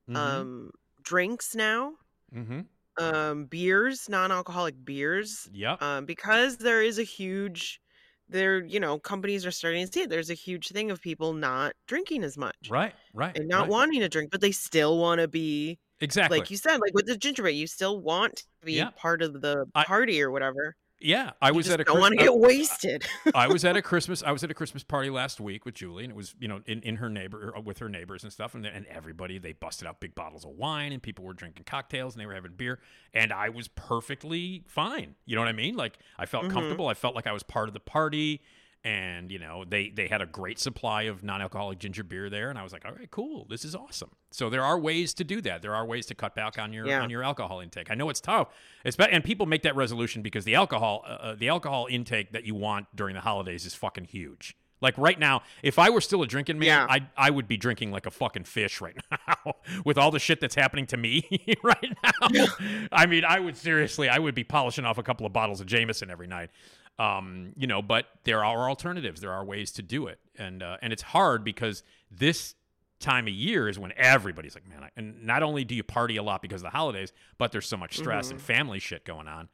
Mhm. um, drinks now. mm-hmm. Um, beers, non-alcoholic beers. Yeah. Um, because there is a huge, there you know, companies are starting to see it. There's a huge thing of people not drinking as much right, right. and not right. wanting to drink, but they still want to be exactly. like you said, like with the ginger beer. You still want to be Yeah. part of the I- party or whatever. Yeah, I You was at a don't want to get wasted. I was at a Christmas. I was at a Christmas party last week with Julie, and it was you know in, in her neighbor uh, with her neighbors and stuff, and and everybody they busted out big bottles of wine, and people were drinking cocktails, and they were having beer, and I was perfectly fine. You know what I mean? Like I felt Mhm. comfortable. I felt like I was part of the party, and you know they they had a great supply of non-alcoholic ginger beer there, and I was like, all right, cool, this is awesome. So there are ways to do that. There are ways to cut back on your Yeah. on your alcohol intake. I know it's tough, it's and people make that resolution because the alcohol uh, uh, the alcohol intake that you want during the holidays is fucking huge. Like right now, if I were still a drinking man, Yeah. I I would be drinking like a fucking fish right now with all the shit that's happening to me right now. I mean, I would seriously, I would be polishing off a couple of bottles of Jameson every night. Um, you know, but there are alternatives. There are ways to do it, and uh, and it's hard because this time of year is when everybody's like, man, I, and not only do you party a lot because of the holidays, but there's so much stress and family shit going on.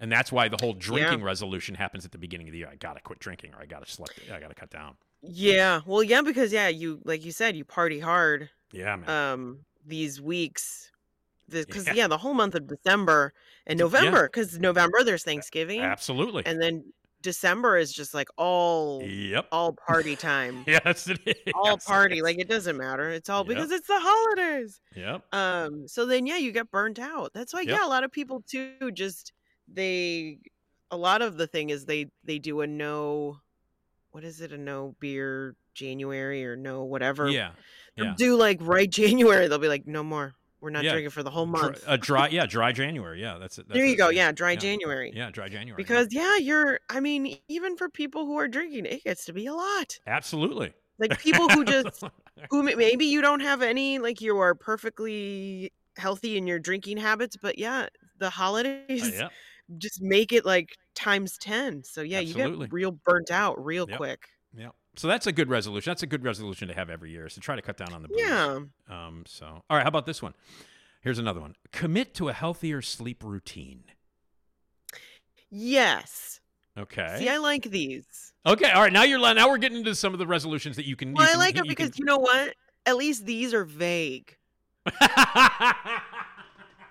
And that's why the whole drinking resolution happens at the beginning of the year. I gotta quit drinking, or I gotta select, I gotta cut down. Yeah. Well, yeah, because yeah, you like you said, you party hard Yeah, man. um these weeks. Because Yeah. yeah. the whole month of December and November, because November there's Thanksgiving, Absolutely. and then December is just like all yep. all party time, Yes, it is. all Yes, party. is. Like it doesn't matter. It's all Yep. because it's the holidays. Yep. Um. So then, yeah, you get burnt out. That's why, Yep. yeah, a lot of people too just they. A lot of the thing is they they do a no, what is it? A no beer January or no whatever. Yeah. They'll Yeah. Do like right January, they'll be like, no more. We're not Yeah. drinking for the whole month. a dry, yeah, dry January. Yeah, that's it. there you it, go. Yeah, dry yeah. January. Yeah, dry January. Because yeah, you're. I mean, even for people who are drinking, it gets to be a lot. absolutely. Like people who just who maybe you don't have any like you are perfectly healthy in your drinking habits, but yeah, the holidays Uh, yeah. just make it like times 10. So yeah, you get real burnt out real Yep. quick. Yeah. So that's a good resolution. That's a good resolution to have every year. is to try to cut down on the booze. Yeah. Um. So, all right. How about this one? Here's another one. Commit to a healthier sleep routine. Yes. Okay. See, I like these. okay. All right. Now you're now we're getting into some of the resolutions that you can. Well, you I like it because can- you know what? At least these are vague.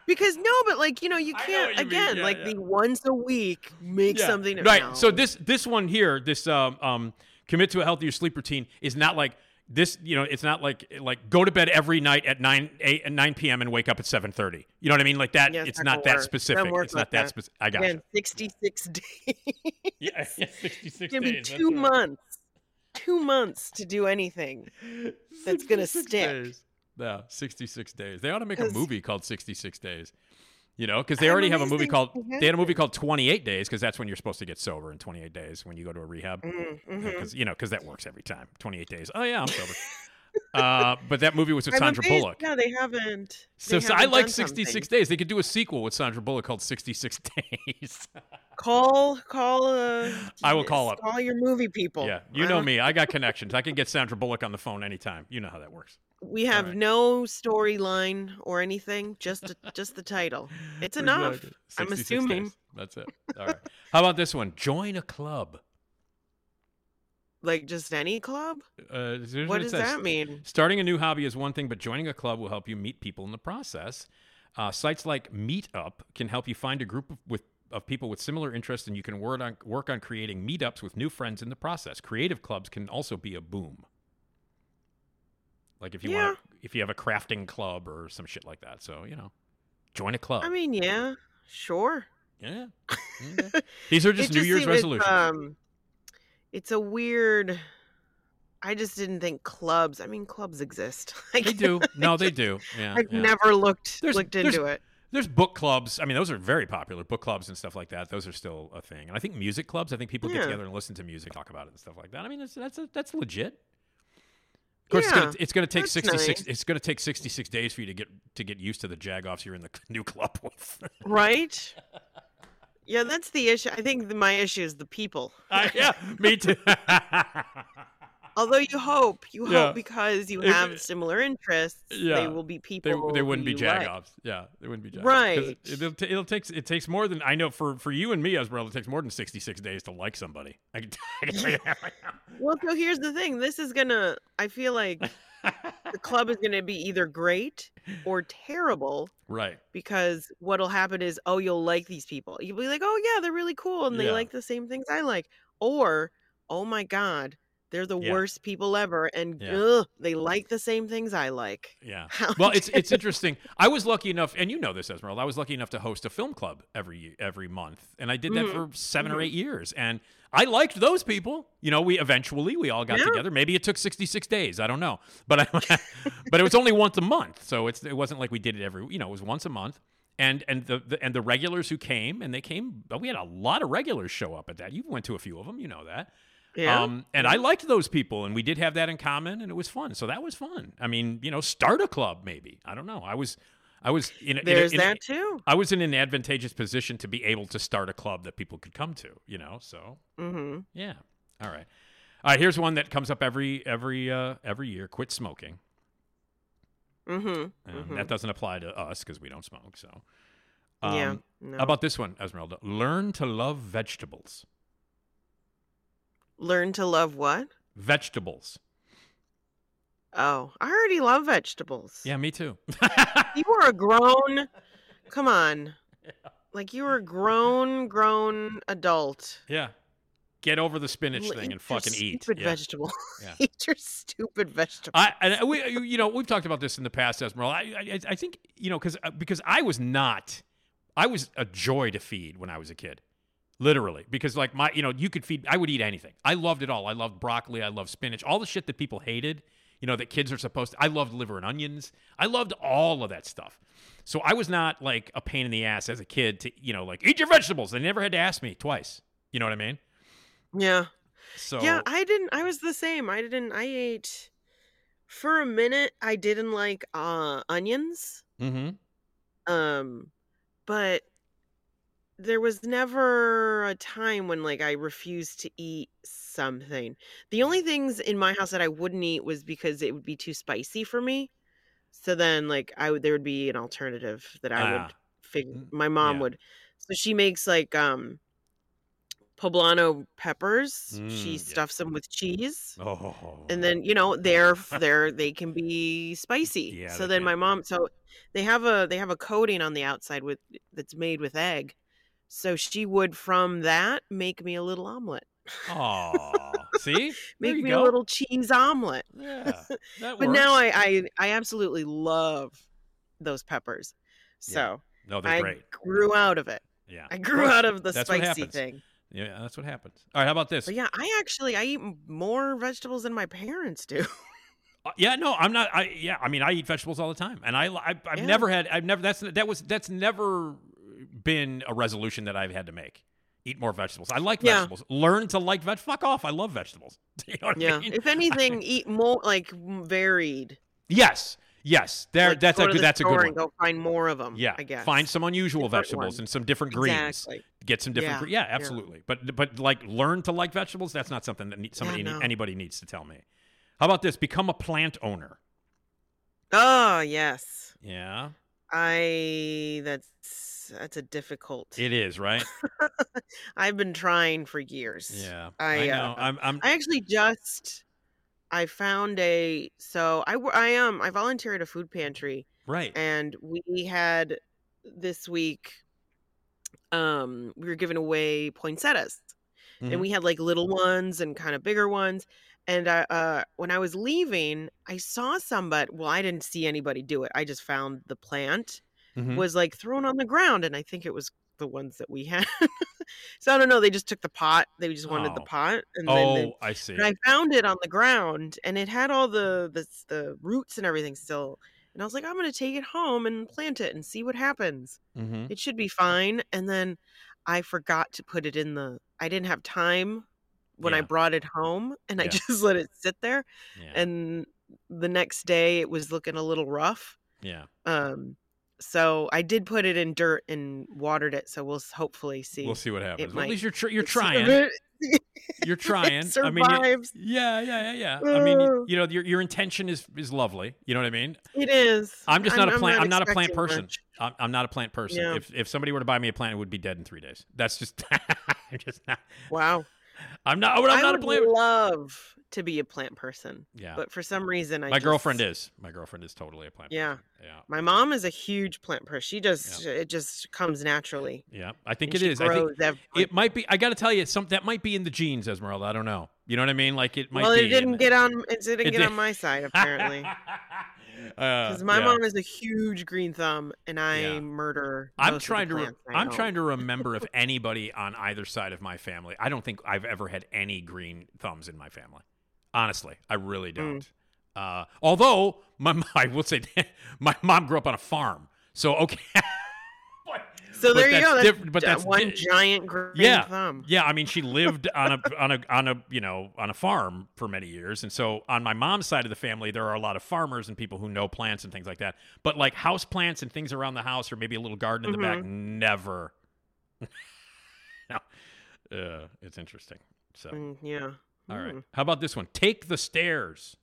Because no, but like you know, you can't what you again Yeah, like yeah. the once a week make Yeah. something right. So this this one here, this um, um commit to a healthier sleep routine is not like this. You know, it's not like like go to bed every night at nine eight and nine p.m. and wake up at seven thirty. You know what I mean? Like that. Yeah, it's it's not not that specific. It's not that that. specific. I got sixty six days. Yeah, yeah, sixty six Give me days. two months. Two months to do anything. that's gonna stick. Days. Yeah, 66 days. They ought to make a movie called 66 Days. You know, because they I'm already have a movie called They had a movie called 28 Days because that's when you're supposed to get sober in 28 days when you go to a rehab. Mm-hmm. Because you know, because that works every time. 28 days. Oh yeah, I'm sober. uh, but that movie was with Sandra amazed- Bullock. Yeah, they haven't. So, they so I haven't like 66 something. Days. They could do a sequel with Sandra Bullock called 66 Days. Call, call. Uh, I will call up. Call your movie people. yeah, you know me. I got connections. I can get Sandra Bullock on the phone anytime. You know how that works. We have right. no storyline or anything. Just, just the title. It's enough. I'm assuming. days. That's it. All right. How about this one? Join a club. Like just any club. Uh, What does says. that mean? Starting a new hobby is one thing, but joining a club will help you meet people in the process. Uh, sites like Meetup can help you find a group of, with, of people with similar interests, and you can work on work on creating meetups with new friends in the process. Creative clubs can also be a boom. Like if you Yeah. want, if you have a crafting club or some shit like that. So you know, join a club. I mean, yeah, sure. yeah. Okay. These are just It New Year's resolutions. um, it's a weird. I just didn't think clubs. I mean, clubs exist. I they do. No, they do. Yeah. I've yeah. never looked There's- looked into it. There's book clubs. I mean, those are very popular. Book clubs and stuff like that. Those are still a thing. And I think music clubs. I think people get together and listen to music, talk about it, and stuff like that. I mean, that's that's that's legit. Of course, it's Yeah, it's gonna take sixty six. nice. It's gonna take sixty six days for you to get to get used to the jagoffs you're in the new club with. Right? Yeah, that's the issue. I think the, my issue is the people. I- yeah, me too. Although you hope, you Yeah. hope because you If- have similar interests, Yeah. they will be people. they who wouldn't be you like. jagoffs. Yeah, they wouldn't be jagoffs. Right. It, will t- it'll takes it takes more than I know for for you and me, Esmeralda. It takes more than sixty six days to like somebody. I can, I can tell you that right now. Well, so here's the thing. This is gonna. I feel like the club is gonna be either great or terrible Right. because what'll happen is, oh, you'll like these people. You'll be like, oh yeah, they're really cool and they Yeah. like the same things I like. Or, oh my god, they're the Yeah. worst people ever, and Yeah. ugh, they like the same things I like. Yeah. How Well, it's it's interesting. I was lucky enough, and you know this, Esmeralda. I was lucky enough to host a film club every every month, and I did that Mhm. for 7 or eight years, and I liked those people. You know, we eventually we all got Yeah. together. Maybe it took sixty six days. I don't know, but I, but it was only once a month, so it's it wasn't like we did it every. You know, it was once a month. And and the, the and the regulars who came and they came, we had a lot of regulars show up at that. You went to a few of them, you know that. Yeah. Um, and I liked those people, and we did have that in common, and it was fun. So that was fun. I mean, you know, start a club maybe. I don't know. I was, I was in, a- in a- There's in a- that too. I was in an advantageous position to be able to start a club that people could come to. You know, so Mm-hmm. yeah. All right. All right. Here's one that comes up every every uh, every year. Quit smoking. Mm-hmm. Um, That doesn't apply to us because we don't smoke. So, um, Yeah, no. How about this one, Esmeralda? Learn to love vegetables. Learn to love what? Vegetables. Oh, I already love vegetables. Yeah, me too. You are a grown. Come on. Like you were a grown, grown adult. yeah. Get over the spinach L- thing and fucking eat. Stupid Yeah. vegetable. Yeah. eat your stupid vegetable. I, and we, you know, we've talked about this in the past, Esmeralda. I, I, I think, you know, because uh, because I was not, I was a joy to feed when I was a kid, literally. Because like my, you know, you could feed. I would eat anything. I loved it all. I loved broccoli. I loved spinach. All the shit that people hated. You know, that kids are supposed to. I loved liver and onions. I loved all of that stuff. So I was not like a pain in the ass as a kid to, you know, like eat your vegetables. They never had to ask me twice. You know what I mean? yeah. So Yeah, I didn't I was the same. I didn't I ate for a minute I didn't like uh onions. hmm Um but there was never a time when like I refused to eat something. The only things in my house that I wouldn't eat was because it would be too spicy for me. So then like I would there would be an alternative that I Ah. would figure Mm, my mom yeah. would. So she makes like um poblano peppers. Mm, she yeah. stuffs them with cheese. Oh. And then, you know, they're they're they can be spicy. Yeah, so then can. my mom so they have a they have a coating on the outside with that's made with egg. So she would from that make me a little omelet. Aw. See? Make me go. a little cheese omelet. Yeah. That But now. I, I I absolutely love those peppers. Yeah. So No, they're I great. grew out of it. Yeah. I grew out of the That's spicy thing. Yeah, that's what happens. All right, how about this? But yeah, I actually I eat more vegetables than my parents do. Uh, yeah, no, I'm not. I yeah, I mean, I eat vegetables all the time, and I, I I've Yeah. never had. I've never. That's that was that's never been a resolution that I've had to make. Eat more vegetables. I like Yeah. vegetables. Learn to like veg. Fuck off. I love vegetables. you know what I yeah. mean? If anything, eat more like varied. Yes. Yes. There. Like, that's a good. That's a good and one. Go find more of them. Yeah. I guess. Find some unusual Different vegetables and some different greens. Exactly. Get some different. Yeah, gre- Yeah, yeah. absolutely. But but like learn to like vegetables. That's not something that need, somebody no. anybody needs to tell me. How about this? Become a plant owner. Oh yes, Yeah. I. That's that's a difficult. It is right. I've been trying for years. Yeah. I, know. uh, I'm. I'm. I actually just. I found a so I I am I volunteer at a food pantry right. and we had this week um we were giving away poinsettias Mhm. and we had like little ones and kind of bigger ones and I, uh when i was leaving i saw somebody well i didn't see anybody do it i just found the plant Mhm. was like thrown on the ground and i think it was the ones that we had so i don't know they just took the pot they just wanted the Oh. pot and oh, then they, I see. and I found it on the ground and it had all the, the the roots and everything still. And I was like, I'm gonna take it home and plant it and see what happens. hmm It should be fine. And then I forgot to put it in the I didn't have time when I brought it home and I just let it sit there. Yeah. And the next day it was looking a little rough. yeah. Um so I did put it in dirt and watered it. So we'll hopefully see. We'll see what happens. Well, at least you're tr- you're trying. You're trying. I mean, yeah, yeah, yeah, yeah. I mean, you, you know, your your intention is is lovely. You know what I mean? It is. I'm just not a plant. I'm not a plant person. I'm, I'm not a plant person. Yeah. If if somebody were to buy me a plant, it would be dead in three days. That's just. I'm just not. Wow. I'm not. Oh, I'm I not a would plant. love to be a plant person, Yeah. but for some reason, I My girlfriend is. My girlfriend is totally a plant. Yeah. person. Yeah. My mom is a huge plant person. She just it just comes naturally. Yeah. I think and it is. I think every- it might be. I got to tell you, some that might be in the genes, Esmeralda. I don't know. You know what I mean? Like it might well, be. it didn't get on. It didn't It get did- on my side apparently, Because because my mom is a huge green thumb, and I Yeah. murder. I'm most of the trying to. Re- I'm trying to remember if anybody on either side of my family. I don't think I've ever had any green thumbs in my family. Honestly, I really Mm. don't. Uh, although my I will say, my mom grew up on a farm, so okay. So there you go. That's but that's one di- giant green yeah, thumb. yeah. I mean, she lived on a on a on a you know on a farm for many years, and so on my mom's side of the family, there are a lot of farmers and people who know plants and things like that. But like house plants and things around the house, or maybe a little garden in the back, never. no, uh, it's interesting. So, Mm, yeah. all right. Mm, How about this one? Take the stairs.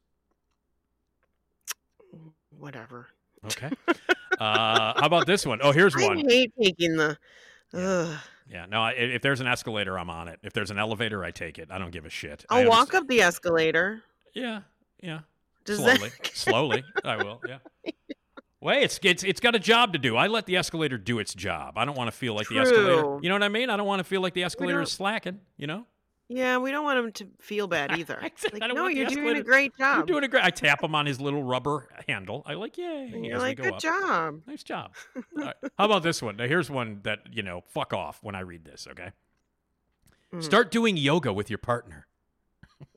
Whatever. Okay. uh, how about this one? Oh, here's I one. I hate taking the. Ugh. Yeah, no. I, if there's an escalator, I'm on it. If there's an elevator, I take it. I don't give a shit. I'll walk up the escalator. Yeah, yeah. Does that- slowly, slowly. I will. Yeah. Wait, it's it's it's got a job to do. I let the escalator do its job. I don't want to feel like the escalator. You know what I mean? I don't want to feel like the escalator is slacking. You know? Yeah, we don't want him to feel bad either. I Like, no, you're doing a great job. You're doing a great. I tap him on his little rubber handle. I like, yay. And you're like, go good up. job. Nice job. Right. How about this one? Now, here's one that, you know, fuck off when I read this, okay? Mm. Start doing yoga with your partner.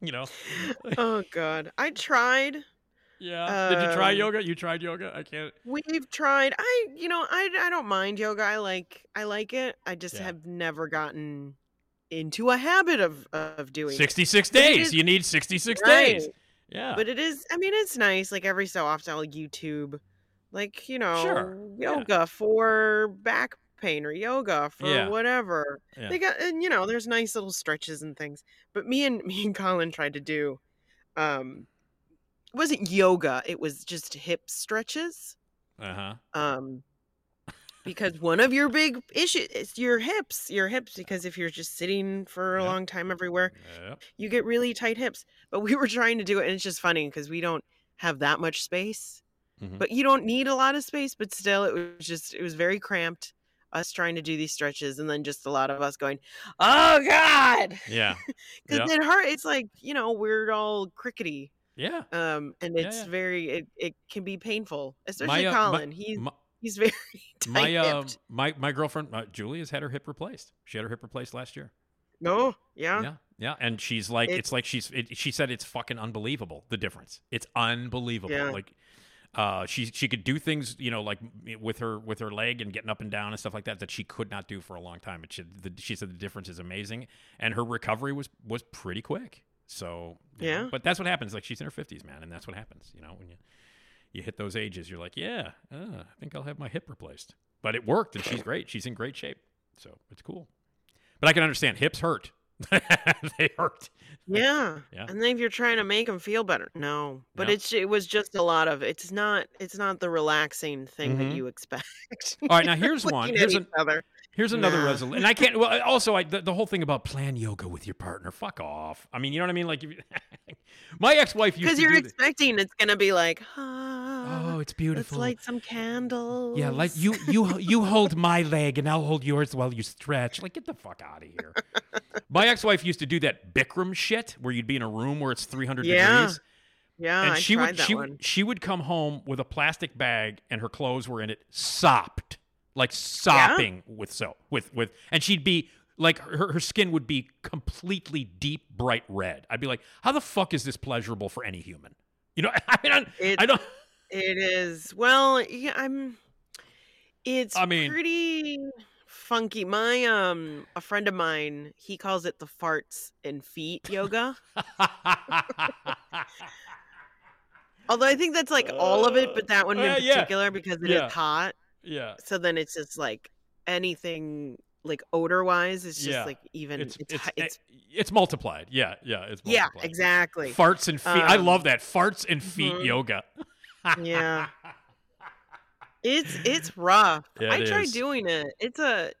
you know? oh God, I tried. Yeah. Did you try Um, yoga? You tried yoga? I can't. We've tried. I, you know, I, I don't mind yoga. I like, I like it. I just Yeah. have never gotten into a habit of of doing it. 66 But it days. is- You need 66 Right. days. Yeah. But it is. I mean, it's nice. Like every so often, I'll YouTube, like you know, Sure, yeah. yoga for back pain or yoga for Yeah. whatever. Yeah. They got, and you know, there's nice little stretches and things. But me and me and Colin tried to do, um, it wasn't yoga. It was just hip stretches. Uh huh. Um, because one of your big issues is your hips, your hips. Because if you're just sitting for a Yeah. long time everywhere, Yep. you get really tight hips. But we were trying to do it, and it's just funny because we don't have that much space. Mhm. But you don't need a lot of space, but still, it was just it was very cramped. Us trying to do these stretches, and then just a lot of us going, "Oh God," Yeah. because Yeah. it hurt. It's like you know we're all crickety, Yeah. um, and it's yeah. very it, it can be painful, especially uh, my- Colin. he's my- he's very My um, my my girlfriend uh, Julie has had her hip replaced. She had her hip replaced last year. No, yeah, Yeah, yeah, and she's like, It- it's like she's. It, she said it's fucking unbelievable the difference. It's unbelievable. Yeah. Like, uh, she she could do things, you know, like with her with her leg and getting up and down and stuff like that that she could not do for a long time. And she the, she said the difference is amazing, and her recovery was was pretty quick. So you know, Yeah. but that's what happens. Like she's in her fifties, man, and that's what happens. You know, when you you hit those ages, you're like, yeah, uh, I think I'll have my hip replaced. But it worked, and she's great. She's in great shape, so it's cool. But I can understand hips hurt. they hurt. yeah, Yeah. And then if you're trying to make them feel better, no. But No. it's it was just a lot of. It's not it's not the relaxing thing Mhm. that you expect. All right, now here's one. Here's an. Here's another Nah. resolution. And I can't. Well, also, I the, the whole thing about plan yoga with your partner. Fuck off. I mean, you know what I mean? Like, you, my ex-wife used Because you're expecting it's gonna be like, ah, oh, it's beautiful. let's light some candles. yeah, like you you you hold my leg and I'll hold yours while you stretch. Like, get the fuck out of here. my ex-wife used to do that Bikram shit where you'd be in a room where it's 300 Yeah. degrees. Yeah, and I she tried would that she, one. she would come home with a plastic bag and her clothes were in it sopped like sopping with soap with with and she'd be like her, her skin would be completely deep bright red i'd be like how the fuck is this pleasurable for any human you know i I, It- I don't It is. Well, yeah, I'm. It's I mean- pretty funky. My um, a friend of mine, he calls it the farts and feet yoga. Although I think that's like all of it, but that one in Uh, yeah. particular because it is Yeah. hot. Yeah So then it's just like anything like odor wise, it's just Yeah. like even it's it's it's, it's, it's multiplied yeah yeah it's yeah, exactly. farts and feet i Um, love that farts and feet mhm. yoga Yeah. It's it's rough. Yeah, I it tried is. doing it. It's a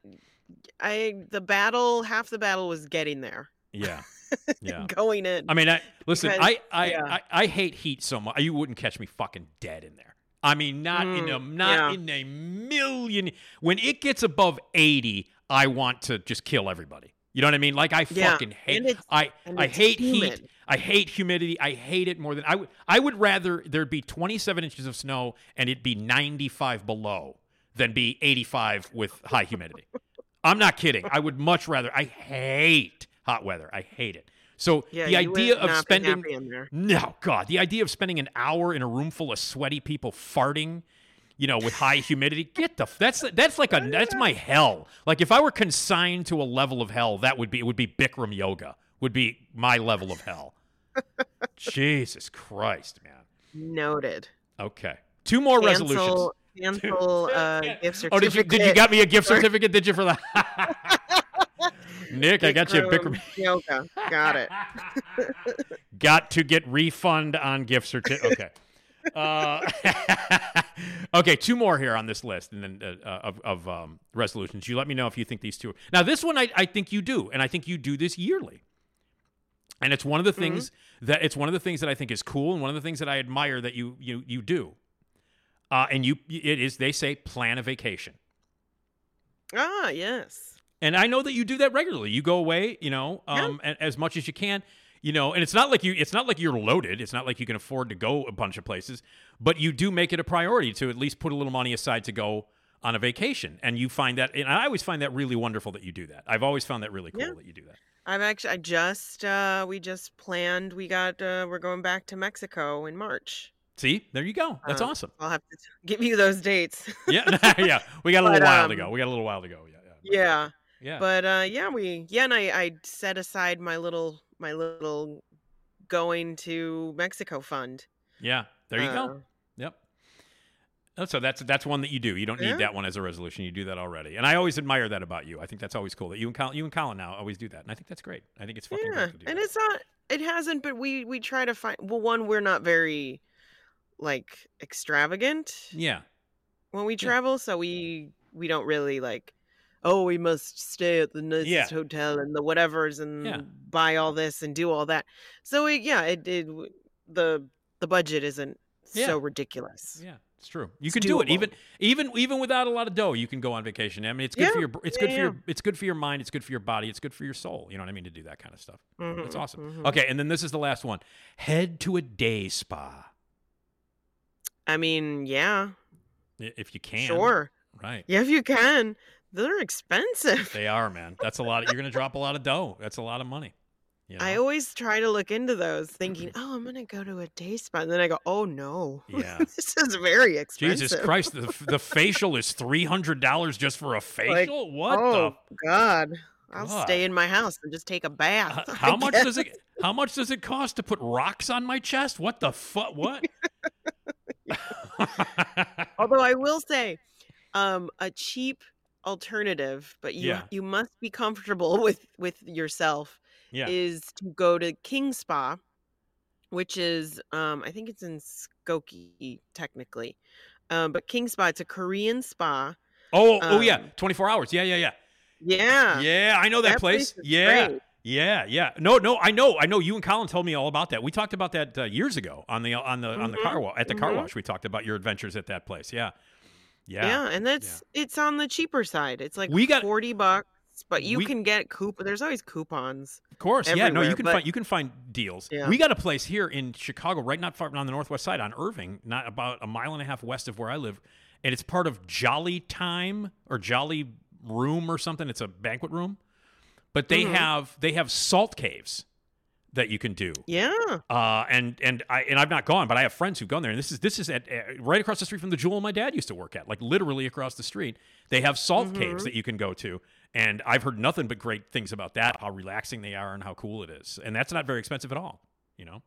I the battle half the battle was getting there. yeah yeah Going in. I mean, I listen. Because- I I, yeah. I I hate heat so much. You wouldn't catch me fucking dead in there. I mean, not in a Mm, not yeah. in a million. When it gets above eighty, I want to just kill everybody. You know what I mean? Like I Yeah, fucking hate. I I hate heat. I hate humidity. I hate it more than I would. I would rather there'd be twenty seven inches of snow and it'd be ninety five below than be eighty five with high humidity. I'm not kidding. I would much rather. I hate hot weather. I hate it. So yeah, the idea of spending happy in there. no, God, the idea of spending an hour in a room full of sweaty people farting you know, with high humidity. Get the that's that's like a that's my hell. Like if I were consigned to a level of hell, that would be it would be Bikram yoga. Would be my level of hell. Jesus Christ, man. Noted. Okay. Two more resolutions. Cancel, cancel uh, gift certificate. Oh, did you did you got me a gift certificate? Did you for that? Nick, I got you a Bikram. yoga. Got it. got to get refund on gift certificate. Okay. Uh, okay, two more here on this list, and then uh, uh, of, of um, resolutions. You let me know if you think these two. Are... Now, this one I, I think you do, and I think you do this yearly. And it's one of the things that it's one of the things that I think is cool, and one of the things that I admire that you you you do. Uh, and you it is they say plan a vacation. Ah, yes. And I know that you do that regularly. You go away, you know, um, a- as much as you can, you know. And it's not like you, it's not like you're loaded. It's not like you can afford to go a bunch of places, but you do make it a priority to at least put a little money aside to go on a vacation. And you find that, and I always find that really wonderful that you do that. I've always found that really cool Yeah. that you do that. I've actually I just uh we just planned we got uh we're going back to Mexico in March. See, there you go. That's Uh, awesome. I'll have to give you those dates. Yeah, yeah. We got a little But, while to um, go. We got a little while to go. Yeah, yeah. yeah. Yeah. But uh yeah, we yeah, and I I set aside my little my little going to Mexico fund. Yeah, there you Uh, go. Yep. Oh, So that's that's one that you do. You don't need Yeah. that one as a resolution. You do that already, and I always admire that about you. I think that's always cool that you and Colin, you and Colin now always do that, and I think that's great. I think it's fucking Yeah. great to do. And that. it's not it hasn't but we we try to find well one we're not very like extravagant yeah, when we Yeah. travel, so we we don't really like oh we must stay at the nicest Yeah. hotel and the whatevers and Yeah. buy all this and do all that. So we, yeah, it did the the budget isn't Yeah. so ridiculous. yeah, it's true. You It's can do it even even even without a lot of dough. You can go on vacation. I mean, it's good for your it's Yeah, good for yeah. your it's good for your mind. It's good for your body. It's good for your soul. You know what I mean to do that kind of stuff. That's Mhm, awesome. mhm. Okay, and then this is the last one. Head to a day spa I mean, yeah, if you can. sure. Right. Yeah, if you can. They're expensive. They are, man. That's a lot. You're going to drop a lot of dough. That's a lot of money. You I always try to look into those, thinking, "Oh, I'm gonna go to a day spa," and then I go, "Oh no, Yeah. this is very expensive." Jesus Christ, the, the facial is three hundred dollars just for a facial. what oh God, I'll God. stay in my house and just take a bath. h- How I much guess. does it? How much does it cost to put rocks on my chest? What the fuck? What? Although I will say, um, a cheap alternative, but you Yeah. you must be comfortable with with yourself. yeah. Is to go to King Spa, which is um, I think it's in Skokie technically, um, but King Spa it's a Korean spa. oh, oh yeah. um, Twenty four hours. Yeah, yeah, yeah. Yeah, Yeah, I know that, that place. place yeah. great. Yeah, yeah. No, no, I know. I know you and Colin told me all about that. We talked about that uh, years ago on the on the on the car wash at the car mhm. wash. We talked about your adventures at that place. Yeah. Yeah. Yeah, and that's it's on the cheaper side. It's like We got- forty bucks, but you we- can get coup. There's always coupons. Of course, yeah. No, you can but- find you can find deals. Yeah. We got a place here in Chicago, right not far on the northwest side, on Irving, not about a mile and a half west of where I live, and it's part of Jolly Time or Jolly Room or something. It's a banquet room, but they Mhm. have they have salt caves that you can do. Yeah, Uh, and and I and I've not gone, but I have friends who've gone there. And this is this is at uh, right across the street from the jewel my dad used to work at, like literally across the street. They have salt caves Mhm. that you can go to, and I've heard nothing but great things about that. How relaxing they are and how cool it is, and that's not very expensive at all. You know,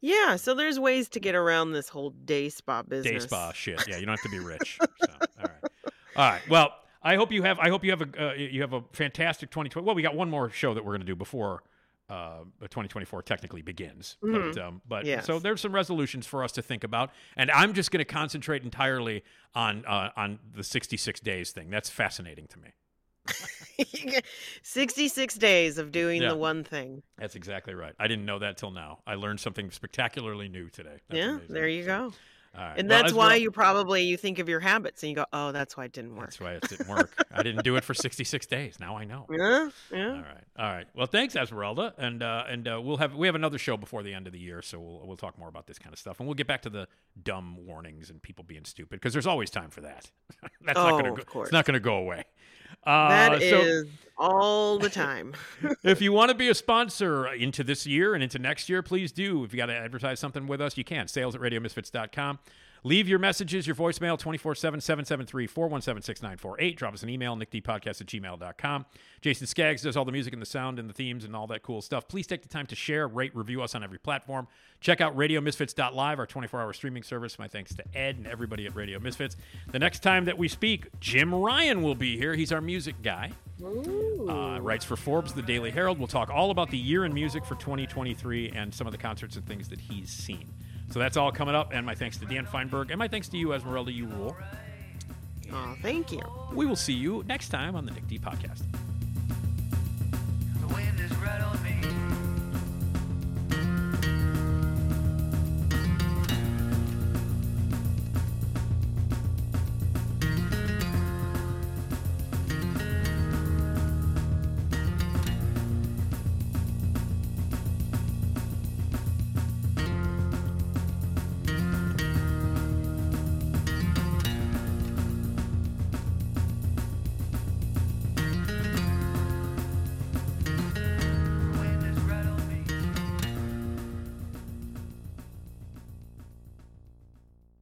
yeah. So there's ways to get around this whole day spa business. day spa shit. Yeah, you don't have to be rich. So, all right, all right. Well, I hope you have. I hope you have a uh, you have a fantastic 2020. Well, we got one more show that we're going to do before. Uh, 2024 technically begins, but Mhm. um, but Yes. so there's some resolutions for us to think about, and I'm just going to concentrate entirely on uh, on the 66 days thing. That's fascinating to me. 66 days of doing Yeah. the one thing. That's exactly right. I didn't know that till now. I learned something spectacularly new today. That's yeah, amazing. there you go. Right. And that's as why you probably you think of your habits and you go, "Oh, that's why it didn't work." That's why it didn't work. I didn't do it for 66 days. Now I know. Yeah, yeah. All right, all right. Well, thanks, Esmeralda, and uh, and uh, we'll have we have another show before the end of the year, so we'll we'll talk more about this kind of stuff, and we'll get back to the dumb warnings and people being stupid because there's always time for that. That's not Oh, gonna of go, course. it's not going to go away. Uh, That is so all the time. if you want to be a sponsor into this year and into next year, please do. If you got to advertise something with us, you can. Sales at radiomisfits.com. Leave your messages, your voicemail, 24 7 773 417 6948. Drop us an email, nickdpodcast at gmail.com. Jason Skaggs does all the music and the sound and the themes and all that cool stuff. Please take the time to share, rate, review us on every platform. Check out radiomisfits.live, our 24 hour streaming service. My thanks to Ed and everybody at Radio Misfits. The next time that we speak, Jim Ryan will be here. He's our music guy. Uh, writes for Forbes, the Daily Herald. We'll talk all about the year in music for 2023 and some of the concerts and things that he's seen. So that's all coming up. And my thanks to Dan Fienberg. And my thanks to you, Esmeralda. You rule. Oh, thank you. We will see you next time on the Nick D Podcast.